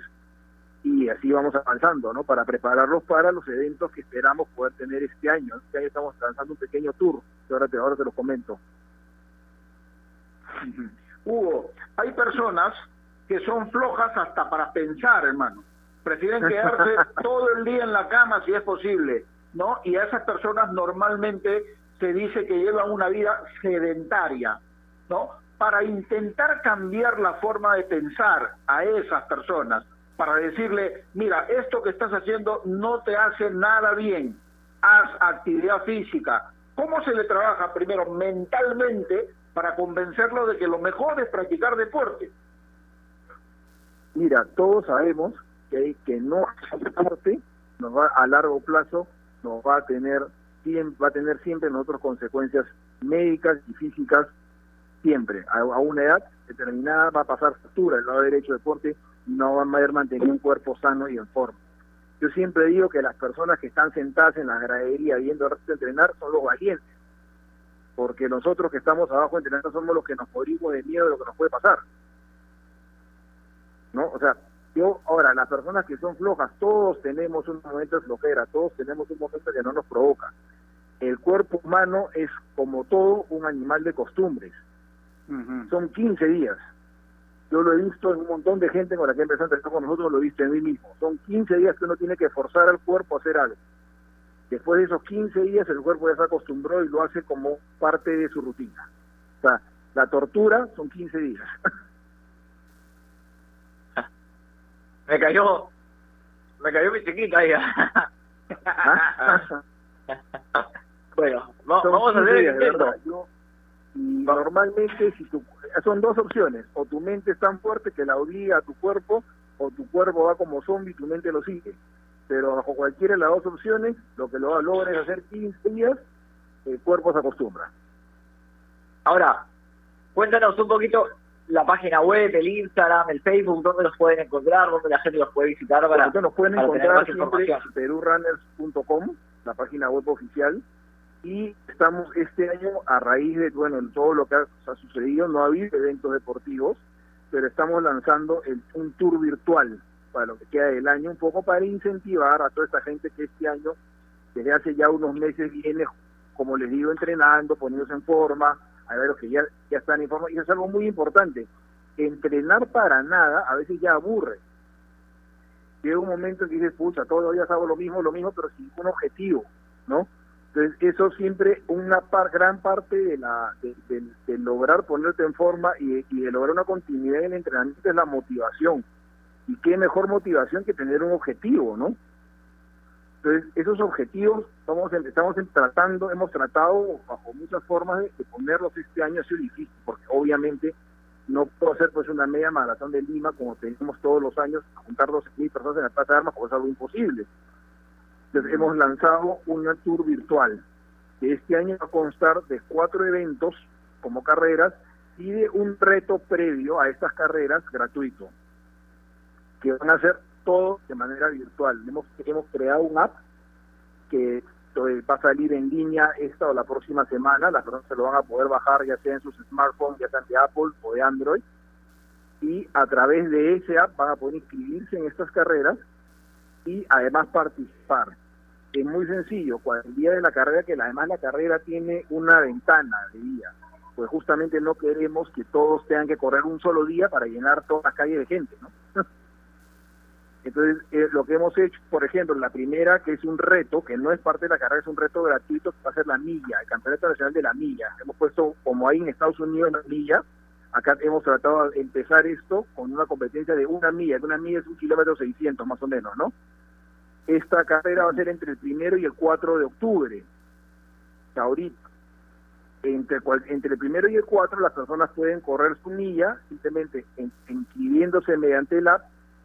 y así vamos avanzando, ¿no? Para prepararlos para los eventos que esperamos poder tener este año. Este año estamos lanzando un pequeño tour, que ahora te, ahora te lo comento. Hugo, hay personas que son flojas hasta para pensar, hermano. prefieren quedarse todo el día en la cama si es posible, ¿no? Y a esas personas normalmente se dice que llevan una vida sedentaria, ¿no? Para intentar cambiar la forma de pensar a esas personas, para decirle, mira, esto que estás haciendo no te hace nada bien, haz actividad física. ¿Cómo se le trabaja primero mentalmente para convencerlo de que lo mejor es practicar deporte? Mira, todos sabemos que, que no hacer deporte nos va a largo plazo nos va a tener va a tener siempre nosotros consecuencias médicas y físicas siempre a, una edad determinada va a pasar factura el lado derecho deporte y no va a poder mantener un cuerpo sano y en forma yo siempre digo que las personas que están sentadas en la gradería viendo al resto entrenar son los valientes porque nosotros que estamos abajo entrenando somos los que nos morimos de miedo de lo que nos puede pasar ¿no? O sea, yo, ahora, las personas que son flojas, todos tenemos un momento de flojera, todos tenemos un momento que no nos provoca. El cuerpo humano es, como todo, un animal de costumbres. Son 15 días. Yo lo he visto en un montón de gente con la que he empezado a entrenar con nosotros, lo he visto en mí mismo. Son 15 días que uno tiene que forzar al cuerpo a hacer algo. Después de esos 15 días el cuerpo ya se acostumbró y lo hace como parte de su rutina. O sea, la tortura son 15 días. Me cayó, me cayó mi chiquita ahí. bueno, vamos a hacer el intento. Y normalmente si tu, son dos opciones, o tu mente es tan fuerte que la obliga a tu cuerpo, o tu cuerpo va como zombie y tu mente lo sigue. Pero bajo cualquiera de las dos opciones, lo que lo logra es hacer 15 días, el cuerpo se acostumbra. Ahora, cuéntanos un poquito la página web, el Instagram, el Facebook, dónde los pueden encontrar, dónde la gente los puede visitar para, nos pueden encontrar siempre en perurunners.com, la página web oficial, y estamos este año a raíz de bueno todo lo que ha, sucedido, no ha habido eventos deportivos, pero estamos lanzando el, un tour virtual para lo que queda del año, un poco para incentivar a toda esta gente que este año, desde hace ya unos meses, viene, como les digo, entrenando, poniéndose en forma, a ver los que ya, ya están informados. Y eso es algo muy importante. Entrenar para nada a veces ya aburre. Llega un momento en que dices, pucha, todos los días hago lo mismo, lo mismo, pero sin un objetivo, ¿no? Entonces, eso siempre, una par, gran parte de, la, de, lograr ponerte en forma y, de lograr una continuidad en el entrenamiento es la motivación. Y qué mejor motivación que tener un objetivo, ¿no? Entonces, esos objetivos estamos, estamos tratando, hemos tratado bajo muchas formas de, ponerlos este año, ha sido difícil, porque obviamente no puedo hacer pues una media maratón de Lima como tenemos todos los años, juntar 12.000 personas en la Plaza de Armas, porque es algo imposible. Hemos lanzado una tour virtual, que este año va a constar de cuatro eventos como carreras y de un reto previo a estas carreras gratuito, que van a ser todo de manera virtual. Hemos, hemos creado un app que eh, va a salir en línea esta o la próxima semana. Las personas se lo van a poder bajar ya sea en sus smartphones, ya sean de Apple o de Android. Y a través de ese app van a poder inscribirse en estas carreras y además participar. Es muy sencillo, cuando el día de la carrera, que además la carrera tiene una ventana de día, pues justamente no queremos que todos tengan que correr un solo día para llenar toda la calle de gente, ¿no? Entonces, eh, lo que hemos hecho, por ejemplo, la primera, que es un reto, que no es parte de la carrera, es un reto gratuito, que va a ser la milla, el Campeonato Nacional de la Milla. Hemos puesto, como hay en Estados Unidos, la milla, acá hemos tratado de empezar esto con una competencia de una milla, que una milla es un kilómetro 600 más o menos, ¿no? Esta carrera va a ser entre el primero y el 4 de octubre, ahorita. Entre, entre el primero y el 4 las personas pueden correr su milla simplemente inscribiéndose mediante el app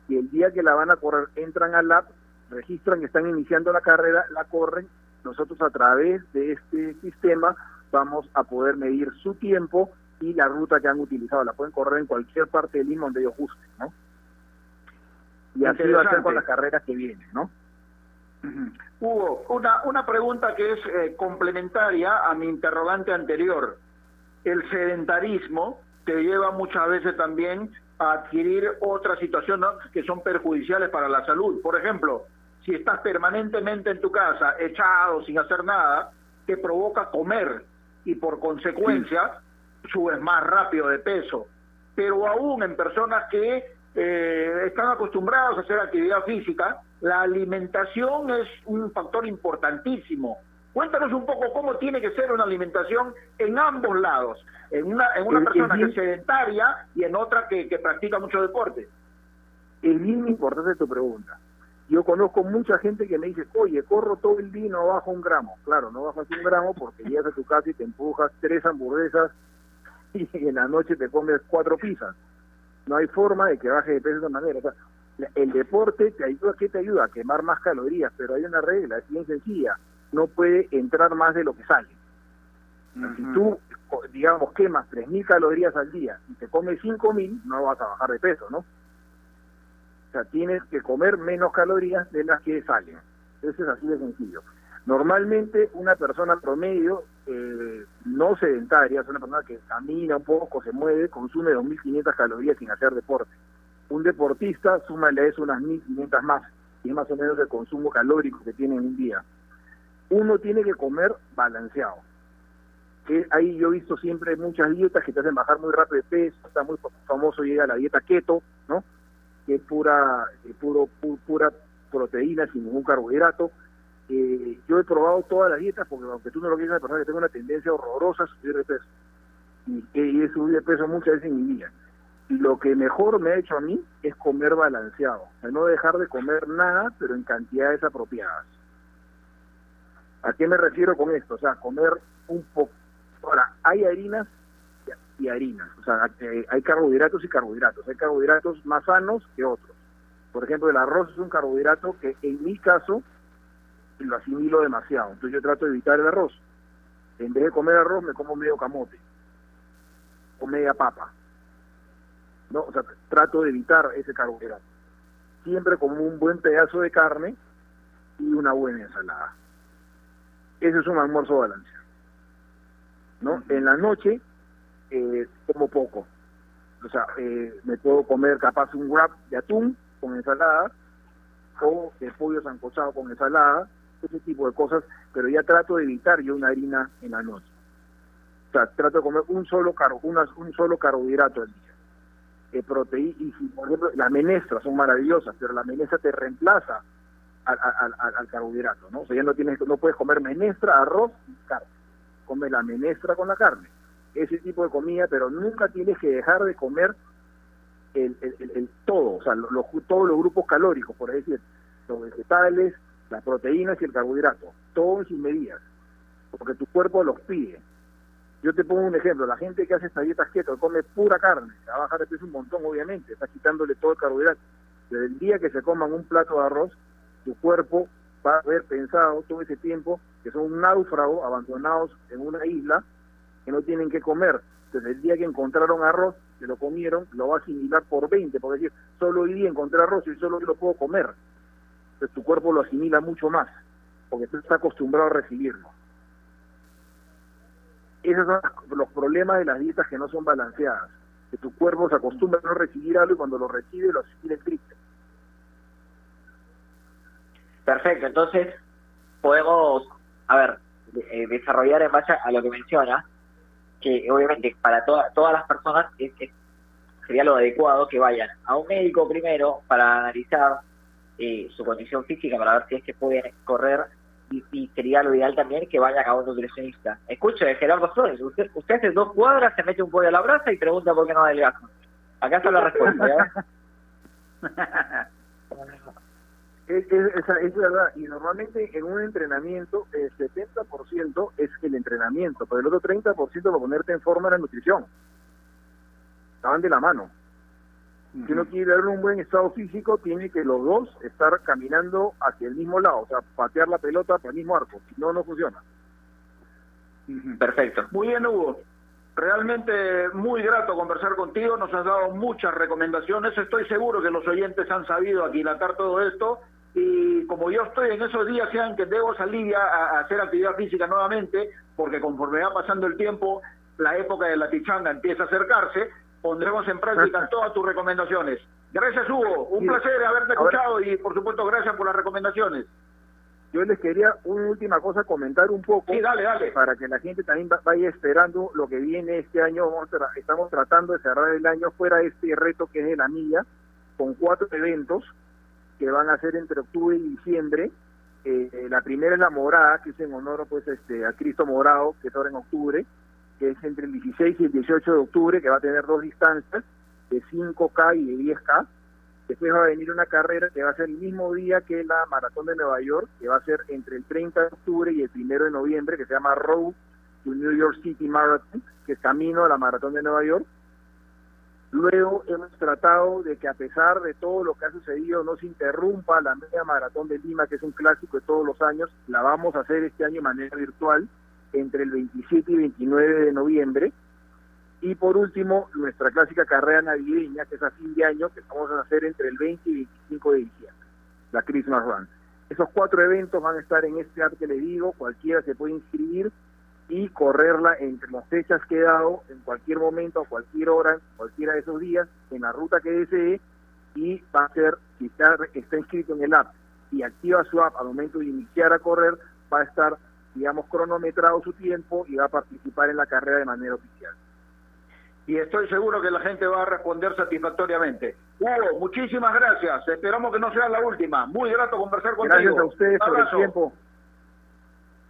y el día que la van a correr entran al app, registran que están iniciando la carrera, la corren, nosotros a través de este sistema vamos a poder medir su tiempo y la ruta que han utilizado. La pueden correr en cualquier parte del Lima donde ellos gusten, ¿no? Y así va a ser con las carreras que vienen, ¿no? Hugo, una, una pregunta que es eh, complementaria a mi interrogante anterior. El sedentarismo te lleva muchas veces también adquirir otras situaciones que son perjudiciales para la salud. Por ejemplo, si estás permanentemente en tu casa, echado, sin hacer nada, te provoca comer y por consecuencia subes más rápido de peso. Pero aún en personas que eh, están acostumbrados a hacer actividad física, la alimentación es un factor importantísimo. Cuéntanos un poco cómo tiene que ser una alimentación en ambos lados, en una, en una persona que es sedentaria y en otra que, que practica mucho deporte. Es bien importante tu pregunta. Yo conozco mucha gente que me dice, oye, corro todo el día y no bajo un gramo. Claro, no bajas un gramo porque llegas a tu casa y te empujas tres hamburguesas y en la noche te comes cuatro pizzas. No hay forma de que baje de peso de esa manera. O sea, el deporte te ayuda, ¿qué te ayuda? A quemar más calorías, pero hay una regla, es bien sencilla. No puede entrar más de lo que sale. Si tú, digamos, quemas 3.000 calorías al día y te comes 5.000, no vas a bajar de peso, ¿no? O sea, tienes que comer menos calorías de las que salen. Eso es así de sencillo. Normalmente una persona promedio, eh, no sedentaria, es una persona que camina un poco, se mueve, consume 2.500 calorías sin hacer deporte. Un deportista, súmale eso unas 1.500 más, y es más o menos el consumo calórico que tiene en un día. Uno tiene que comer balanceado. Que ahí yo he visto siempre muchas dietas que te hacen bajar muy rápido de peso, está muy famoso, llega la dieta keto, ¿no? que es pura, eh, puro, pu- pura proteína sin ningún carbohidrato. Eh, yo he probado todas las dietas porque aunque tú no lo quieras, persona que tengo una tendencia horrorosa a subir de peso. Y, y subido de peso muchas veces en mi vida. Y lo que mejor me ha hecho a mí es comer balanceado. O no dejar de comer nada, pero en cantidades apropiadas. ¿A qué me refiero con esto? O sea, comer un poco. Ahora, hay harinas y harinas. O sea, eh, hay carbohidratos y carbohidratos. Hay carbohidratos más sanos que otros. Por ejemplo, el arroz es un carbohidrato que en mi caso lo asimilo demasiado. Entonces yo trato de evitar el arroz. En vez de comer arroz, me como medio camote o media papa. ¿No? O sea, trato de evitar ese carbohidrato. Siempre como un buen pedazo de carne y una buena ensalada. Ese es un almuerzo balanceado. ¿No? En la noche eh, como poco. O sea, eh, me puedo comer capaz un wrap de atún con ensalada o de pollo sancochado con ensalada, ese tipo de cosas, pero ya trato de evitar yo una harina en la noche. O sea, trato de comer un solo carbo, una- un solo carbohidrato al día. Eh, proteí- y si, por ejemplo, las menestras son maravillosas, pero la menestra te reemplaza al, carbohidrato, ¿no? O sea, ya no tienes, no puedes comer menestra, arroz y carne. Come la menestra con la carne ese tipo de comida, pero nunca tienes que dejar de comer el, el- el- el todo, o sea, lo- lo- todos los grupos calóricos, por decir, los vegetales, las proteínas y el carbohidrato, todo en sus medidas, porque tu cuerpo los pide. Yo te pongo un ejemplo, la gente que hace esta dieta keto, come pura carne, va a bajar de peso un montón, obviamente, está quitándole todo el carbohidrato. Desde el día que se coman un plato de arroz, tu cuerpo va a haber pensado todo ese tiempo que son un náufrago abandonados en una isla que no tienen que comer. Desde el día que encontraron arroz, se lo comieron, lo va a asimilar por 20, por decir, solo hoy día encontré arroz y solo hoy lo puedo comer. Tu cuerpo lo asimila mucho más, porque tú está acostumbrado a recibirlo. Esos son los problemas de las dietas que no son balanceadas, que tu cuerpo se acostumbra a no recibir algo y cuando lo recibe lo asimila en triple. Perfecto, entonces podemos, a ver, eh, desarrollar en base a lo que menciona, que obviamente para toda- todas las personas es- sería lo adecuado que vayan a un médico primero para analizar eh, su condición física, para ver si es que pueden correr, y, y sería lo ideal también que vayan a un nutricionista. Escuche, Gerardo Flores, usted, usted hace dos cuadras, se mete un pollo a la brasa y pregunta por qué no adelgaza. Acá está la respuesta, ¿ya? Es, verdad, y normalmente en un entrenamiento el 70% es el entrenamiento, pero el otro 30% para ponerte en forma es la nutrición. Estaban de la mano. Si uno quiere darle un buen estado físico, tiene que los dos estar caminando hacia el mismo lado, o sea, patear la pelota para el mismo arco, si no, no funciona. Perfecto. Muy bien, Hugo. Realmente muy grato conversar contigo, nos has dado muchas recomendaciones, estoy seguro que los oyentes han sabido aquilatar todo esto y como yo estoy en esos días ya en que debo salir ya a, a hacer actividad física nuevamente, porque conforme va pasando el tiempo, la época de la pichanga empieza a acercarse, pondremos en práctica todas tus recomendaciones. Gracias Hugo, un placer haberte escuchado y por supuesto gracias por las recomendaciones. Yo les quería una última cosa comentar un poco Sí, dale, dale. para que la gente también va- vaya esperando lo que viene este año. Estamos tratando de cerrar el año fuera de este reto que es de la milla. con cuatro eventos que van a ser entre octubre y diciembre. Eh, la primera es la morada, que es en honor pues este a Cristo Morado, que es ahora en octubre, que es entre el 16 y el 18 de octubre, que va a tener dos distancias, de 5K y de 10K. Después va a venir una carrera que va a ser el mismo día que la Maratón de Nueva York, que va a ser entre el 30 de octubre y el 1 de noviembre, que se llama Road to New York City Marathon, que es camino a la Maratón de Nueva York. Luego hemos tratado de que a pesar de todo lo que ha sucedido no se interrumpa la media maratón de Lima, que es un clásico de todos los años. La vamos a hacer este año de manera virtual entre el 27 y 29 de noviembre. Y por último, nuestra clásica carrera navideña, que es a fin de año, que vamos a hacer entre el 20 y 25 de diciembre, la Christmas Run. Esos cuatro eventos van a estar en este app que les digo, cualquiera se puede inscribir y correrla entre las fechas que he dado en cualquier momento, a cualquier hora, cualquiera de esos días, en la ruta que desee y va a ser, si está, está inscrito en el app y activa su app al momento de iniciar a correr, va a estar, digamos, cronometrado su tiempo y va a participar en la carrera de manera oficial. Y estoy seguro que la gente va a responder satisfactoriamente. Hugo, muchísimas gracias. Esperamos que no sea la última. Muy grato conversar contigo. Gracias a ustedes por el tiempo.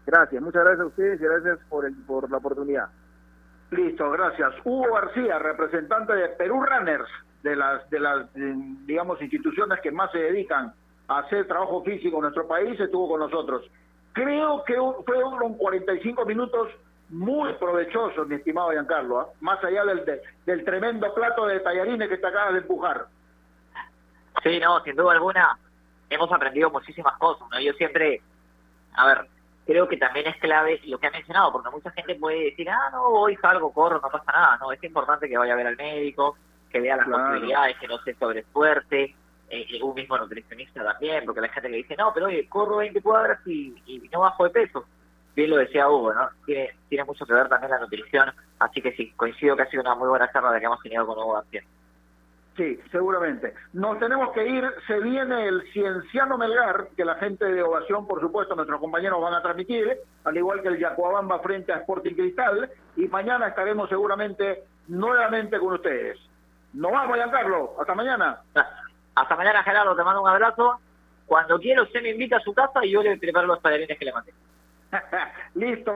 Gracias, muchas gracias a ustedes y gracias por, el, por la oportunidad. Listo, gracias. Hugo García, representante de Perú Runners, de las, de las eh, digamos, instituciones que más se dedican a hacer trabajo físico en nuestro país, estuvo con nosotros. Creo que un- fueron 45 minutos muy provechosos, mi estimado Giancarlo, ¿ah? más allá del, de- del tremendo plato de tallarines que te acabas de empujar. Sí, no, sin duda alguna hemos aprendido muchísimas cosas, ¿no? Yo siempre, a ver, creo que también es clave lo que ha mencionado, porque mucha gente puede decir, ah, no, hoy salgo, corro, no pasa nada, no, es importante que vaya a ver al médico, que vea las Claro. posibilidades, que no se sobreesfuerce, eh, un mismo nutricionista también, porque la gente que dice, no, pero oye, corro 20 cuadras y, y no bajo de peso. Bien lo decía Hugo, ¿no? Tiene, tiene mucho que ver también la nutrición, así que sí, coincido que ha sido una muy buena charla la que hemos tenido con Hugo García. Sí, seguramente. Nos tenemos que ir. Se viene el Cienciano Melgar, que la gente de Ovación, por supuesto, nuestros compañeros van a transmitir, al igual que el Yacuabamba frente a Sporting Cristal. Y mañana estaremos seguramente nuevamente con ustedes. Nos vamos, Giancarlo. Hasta mañana. Hasta mañana, Gerardo, te mando un abrazo. Cuando quiera, usted me invita a su casa y yo le preparo los tallarines que le mandé. Listo.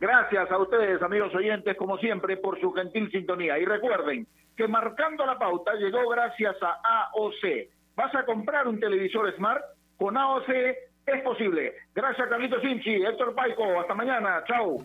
Gracias a ustedes, amigos oyentes, como siempre, por su gentil sintonía. Y recuerden que marcando la pauta llegó gracias a AOC. ¿Vas a comprar un televisor Smart? Con AOC es posible. Gracias, Carlito Sinchi, Héctor Paico. Hasta mañana. Chao.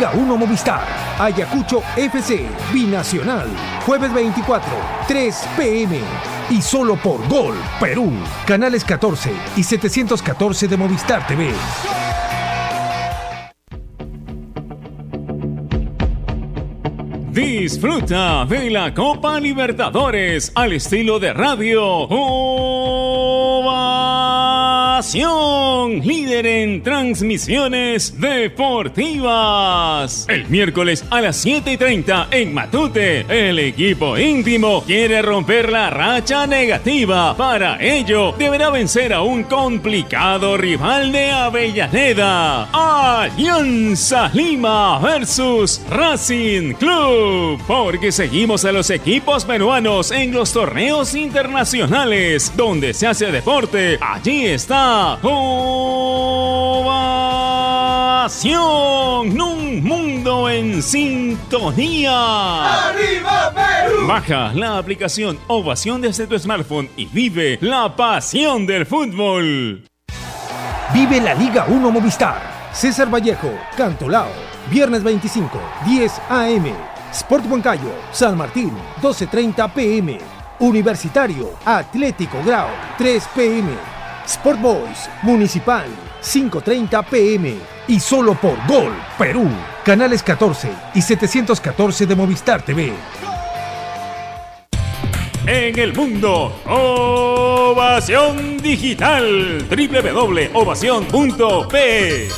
Liga 1 Movistar. Ayacucho FC, Binacional. Jueves 24, 3 pm. Y solo por Gol, Perú. Canales 14 y 714 de Movistar TV. Disfruta de la Copa Libertadores al estilo de radio. Ovación, líder en transmisiones deportivas. El miércoles a las 7 y 30 en Matute, el equipo íntimo quiere romper la racha negativa. Para ello, deberá vencer a un complicado rival de Avellaneda. Alianza Lima versus Racing Club. Porque seguimos a los equipos peruanos en los torneos internacionales. Donde se hace deporte, allí está Ovación. Un mundo en sintonía. ¡Arriba Perú! Baja la aplicación Ovación desde tu smartphone y vive la pasión del fútbol. Vive la Liga 1 Movistar. César Vallejo, Cantolao. Viernes 25, 10 AM. Sport Huancayo, San Martín, 12.30 pm. Universitario, Atlético Grau, 3 pm. Sport Boys, Municipal, 5.30 pm. Y solo por Gol, Perú. Canales 14 y 714 de Movistar TV. en el mundo. Ovación Digital. www.ovación.p.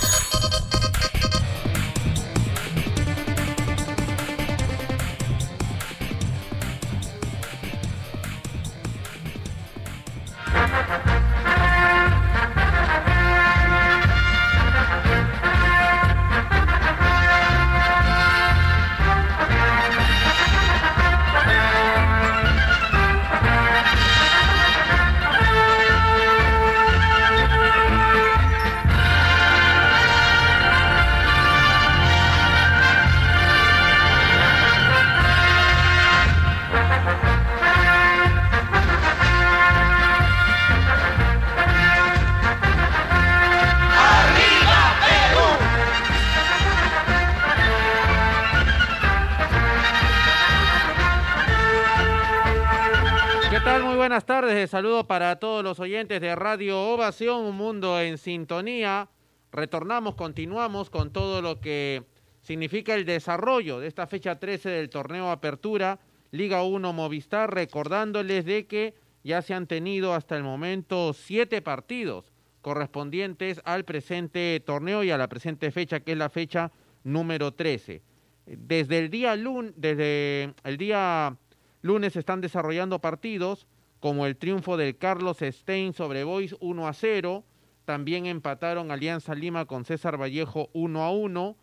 Saludo para todos los oyentes de Radio Ovación, un mundo en sintonía. Retornamos, continuamos con todo lo que significa el desarrollo de esta fecha 13 del torneo Apertura Liga 1 Movistar, recordándoles de que ya se han tenido hasta el momento siete partidos correspondientes al presente torneo y a la presente fecha, que es la fecha número 13. Desde el día lun desde el día lunes están desarrollando partidos como el triunfo del Carlos Stein sobre Boys 1 a 0. También empataron Alianza Lima con César Vallejo 1 a 1.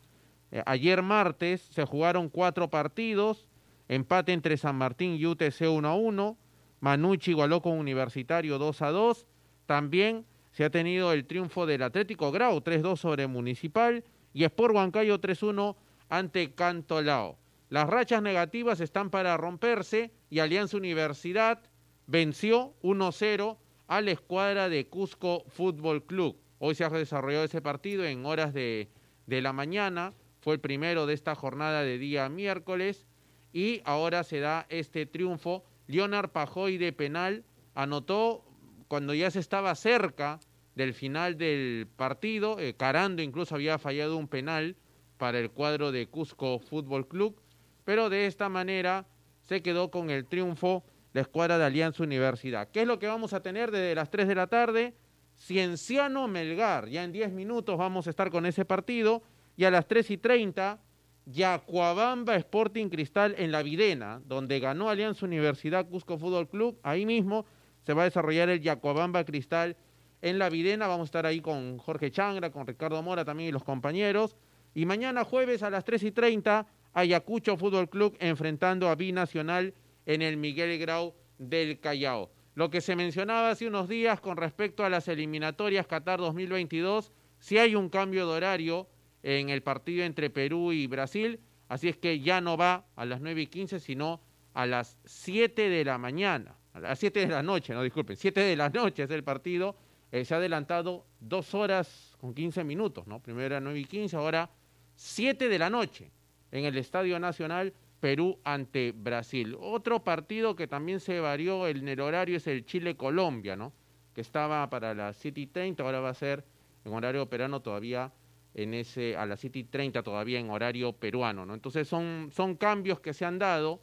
Eh, ayer martes se jugaron cuatro partidos. Empate entre San Martín y UTC 1 a 1. Manucci igualó con Universitario 2 a 2. También se ha tenido el triunfo del Atlético Grau 3-2 sobre Municipal y Sport Huancayo 3-1 ante Cantolao. Las rachas negativas están para romperse y Alianza Universidad venció 1-0 a la escuadra de Cusco Fútbol Club. Hoy se ha desarrollado ese partido en horas de, de la mañana. Fue el primero de esta jornada de día miércoles y ahora se da este triunfo. Leonard Pajoy de penal anotó cuando ya se estaba cerca del final del partido. Eh, Carando incluso había fallado un penal para el cuadro de Cusco Fútbol Club, pero de esta manera se quedó con el triunfo la escuadra de Alianza Universidad. ¿Qué es lo que vamos a tener desde las 3 de la tarde? Cienciano Melgar, ya en 10 minutos vamos a estar con ese partido, y a las 3 y 30, Yacuabamba Sporting Cristal en la Videna, donde ganó Alianza Universidad Cusco Fútbol Club, ahí mismo se va a desarrollar el Yacuabamba Cristal en la Videna, vamos a estar ahí con Jorge Changra, con Ricardo Mora también y los compañeros, y mañana jueves a las 3 y 30, Ayacucho Fútbol Club enfrentando a Binacional en el Miguel Grau del Callao. Lo que se mencionaba hace unos días con respecto a las eliminatorias Qatar 2022, si hay un cambio de horario en el partido entre Perú y Brasil, así es que ya no va a las 9 y 15, sino a las 7 de la mañana, a las 7 de la noche, no disculpen, 7 de la noche es el partido, eh, se ha adelantado dos horas con 15 minutos, ¿no? Primero era 9 y 15, ahora 7 de la noche en el Estadio Nacional Perú ante Brasil. Otro partido que también se varió en el horario es el Chile-Colombia, ¿no? Que estaba para las 7 y 30, ahora va a ser en horario peruano todavía en ese, a las 7 y 30 todavía en horario peruano, ¿no? Entonces son, son cambios que se han dado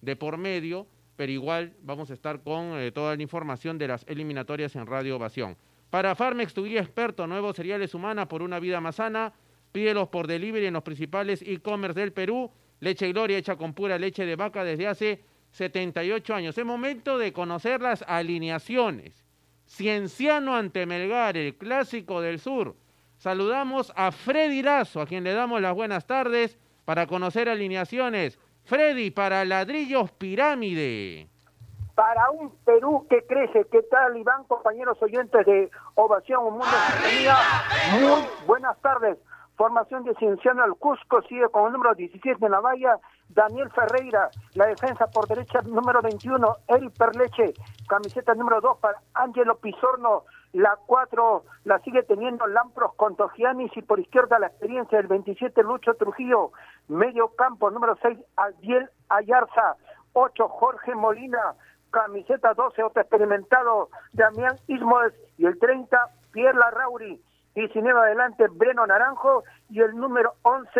de por medio, pero igual vamos a estar con eh, toda la información de las eliminatorias en Radio Ovación. Para Farmex, tu guía experto, nuevos cereales humanas por una vida más sana, pídelos por delivery en los principales e-commerce del Perú. Leche Gloria hecha con pura leche de vaca desde hace 78 años. Es momento de conocer las alineaciones. Cienciano ante Melgar, el clásico del sur. Saludamos a Freddy Lazo, a quien le damos las buenas tardes para conocer alineaciones. Freddy, para Ladrillos Pirámide. Para un Perú que crece, ¿qué tal Iván, compañeros oyentes de Ovación, un mundo? Muy buenas tardes. Formación de Cienciano al Cusco sigue con el número 17 en la valla, Daniel Ferreira, la defensa por derecha número 21, Eric Perleche, camiseta número 2 para Ángelo Pizorno, la 4 la sigue teniendo Lampros Contogianis y por izquierda la experiencia del 27 Lucho Trujillo, medio campo número 6 Adiel Ayarza, 8 Jorge Molina, camiseta 12 otro experimentado Damián Ismoes y el 30 Pierre Larrauri 19 adelante Breno Naranjo y el número 11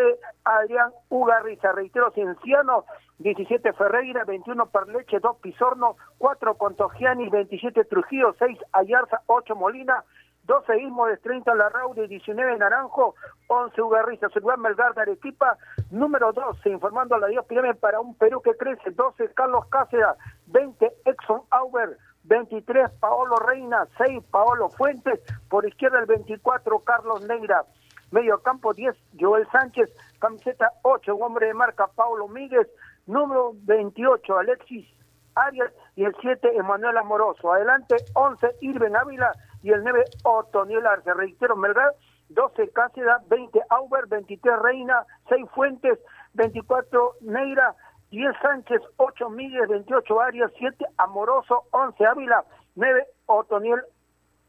Adrián Ugarriza. Reitero, Cienciano, 17 Ferreira, 21 Parleche, 2 Pisorno, 4 Contogiani, 27 Trujillo, 6 Ayarza, 8 Molina, 12 Ismodes, 30 Larrauri, 19 Naranjo, 11 Ugarriza, Surban Melgar de Arequipa, número 12, informando a la Dios Pirame para un Perú que crece, 12 Carlos Cáceres, 20 Exxon Auber, 23 Paolo Reina, 6 Paolo Fuentes, por izquierda el 24 Carlos Negra, medio campo 10 Joel Sánchez, camiseta 8, un hombre de marca Paulo Míguez, número 28 Alexis Arias y el 7 Emanuel Amoroso. Adelante 11 Irben Ávila y el 9 Otoniel Arce. Reitero, Melgar 12 Cáceres, 20 Auber, 23 Reina, 6 Fuentes, 24 Neira, 10 Sánchez, 8 Miguel, 28 Arias, 7 Amoroso, 11 Ávila, 9 Otoniel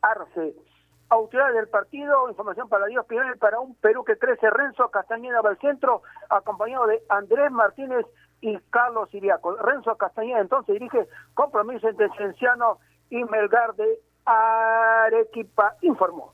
Arce. Autoridad del partido, información para Dios Pinel, para un Perú que crece, Renzo Castañeda va al centro, acompañado de Andrés Martínez y Carlos Iriaco. Renzo Castañeda entonces dirige compromiso entre Cienciano y Melgar de Arequipa, informó.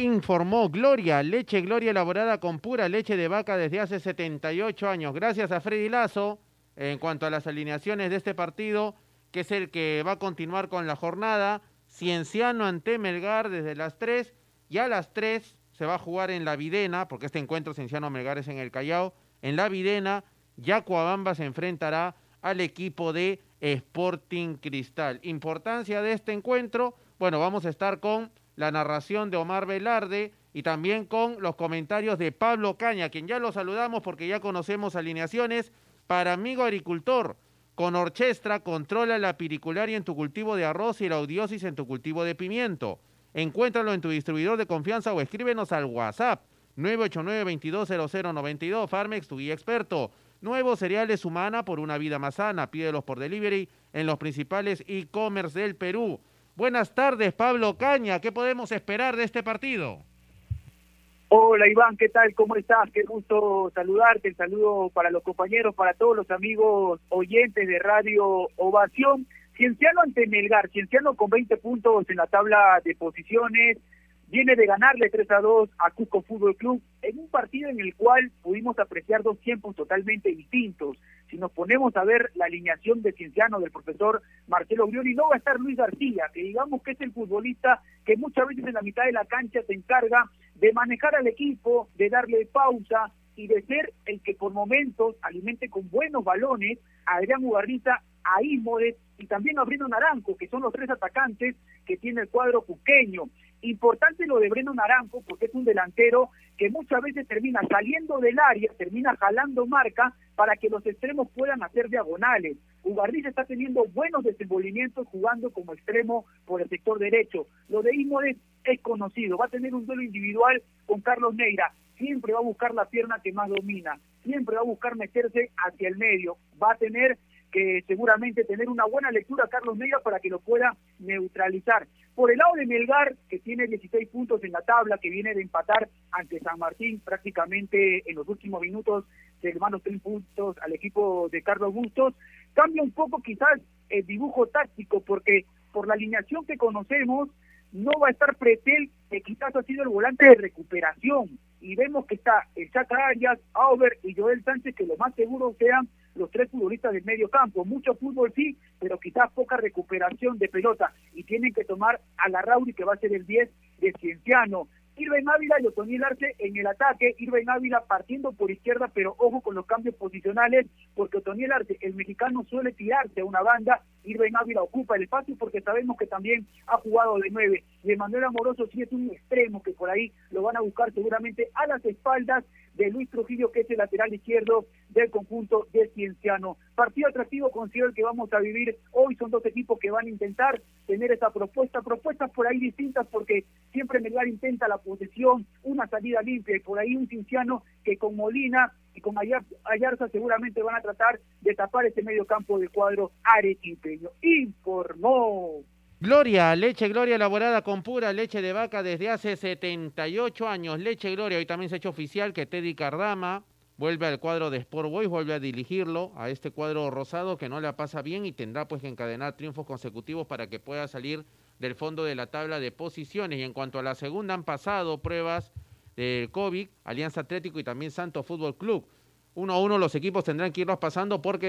Informó Gloria, leche Gloria elaborada con pura leche de vaca desde hace 78 años. Gracias a Freddy Lazo en cuanto a las alineaciones de este partido, que es el que va a continuar con la jornada. Cienciano ante Melgar desde las 3 y a las 3 se va a jugar en la Videna, porque este encuentro Cienciano-Melgar es en el Callao. En la Videna, Yacuabamba se enfrentará al equipo de Sporting Cristal. Importancia de este encuentro, bueno, vamos a estar con la narración de Omar Velarde y también con los comentarios de Pablo Caña, quien ya lo saludamos porque ya conocemos alineaciones para amigo agricultor. Con orchestra controla la piricularia en tu cultivo de arroz y la audiosis en tu cultivo de pimiento. Encuéntralo en tu distribuidor de confianza o escríbenos al WhatsApp 989-220092. Farmex, tu guía experto. Nuevos cereales humana por una vida más sana. Pídelos por delivery en los principales e-commerce del Perú. Buenas tardes, Pablo Caña. ¿Qué podemos esperar de este partido? Hola Iván, ¿qué tal? ¿Cómo estás? Qué gusto saludarte. El saludo para los compañeros, para todos los amigos oyentes de Radio Ovación. Cienciano ante Melgar, Cienciano con 20 puntos en la tabla de posiciones, viene de ganarle 3 a 2 a Cusco Fútbol Club en un partido en el cual pudimos apreciar dos tiempos totalmente distintos. Si nos ponemos a ver la alineación de Cienciano del profesor Marcelo Brioni, no va a estar Luis García, que digamos que es el futbolista que muchas veces en la mitad de la cancha se encarga de manejar al equipo, de darle pausa y de ser el que por momentos alimente con buenos balones a Adrián Ugarriza, a Ismodes y también a Breno Naranjo, que son los tres atacantes que tiene el cuadro cuqueño. Importante lo de Breno Naranjo porque es un delantero que muchas veces termina saliendo del área, termina jalando marca para que los extremos puedan hacer diagonales. Ugarriza está teniendo buenos desenvolvimientos jugando como extremo por el sector derecho. Lo de Ismodes es conocido, va a tener un duelo individual con Carlos Neira, siempre va a buscar la pierna que más domina, siempre va a buscar meterse hacia el medio, va a tener que seguramente tener una buena lectura Carlos Neira para que lo pueda neutralizar. Por el lado de Melgar, que tiene 16 puntos en la tabla, que viene de empatar ante San Martín prácticamente en los últimos minutos, de hermanos tres puntos al equipo de Carlos Bustos, cambia un poco quizás el dibujo táctico, porque por la alineación que conocemos, no va a estar Pretel, que quizás ha sido el volante de recuperación. Y vemos que está el Chaca Arias, Auber y Joel Sánchez, que lo más seguro sean los tres futbolistas del medio campo. Mucho fútbol sí, pero quizás poca recuperación de pelota. Y tienen que tomar a la Rauri, que va a ser el 10 de Cienciano. Irving Ávila y Otoniel Arce en el ataque, Irving Ávila partiendo por izquierda, pero ojo con los cambios posicionales, porque Otoniel Arce, el mexicano, suele tirarse a una banda, Irving Ávila ocupa el espacio porque sabemos que también ha jugado de nueve. Y Manuel Amoroso sí es un extremo que por ahí lo van a buscar seguramente a las espaldas de Luis Trujillo, que es el lateral izquierdo del conjunto de Cienciano. Partido atractivo considero el que vamos a vivir hoy. Son dos equipos que van a intentar tener esa propuesta, propuestas por ahí distintas porque siempre Melgar intenta la posesión, una salida limpia y por ahí un Cienciano que con Molina y con Ayarza seguramente van a tratar de tapar ese medio campo del cuadro arequipeño. Informó Gloria, leche Gloria elaborada con pura leche de vaca desde hace 78 años. Leche Gloria, hoy también se ha hecho oficial que Teddy Cardama vuelve al cuadro de Sport Boys, vuelve a dirigirlo a este cuadro rosado que no le pasa bien y tendrá pues que encadenar triunfos consecutivos para que pueda salir del fondo de la tabla de posiciones. Y en cuanto a la segunda, han pasado pruebas del COVID, Alianza Atlético y también Santo Fútbol Club. Uno a uno los equipos tendrán que irlos pasando porque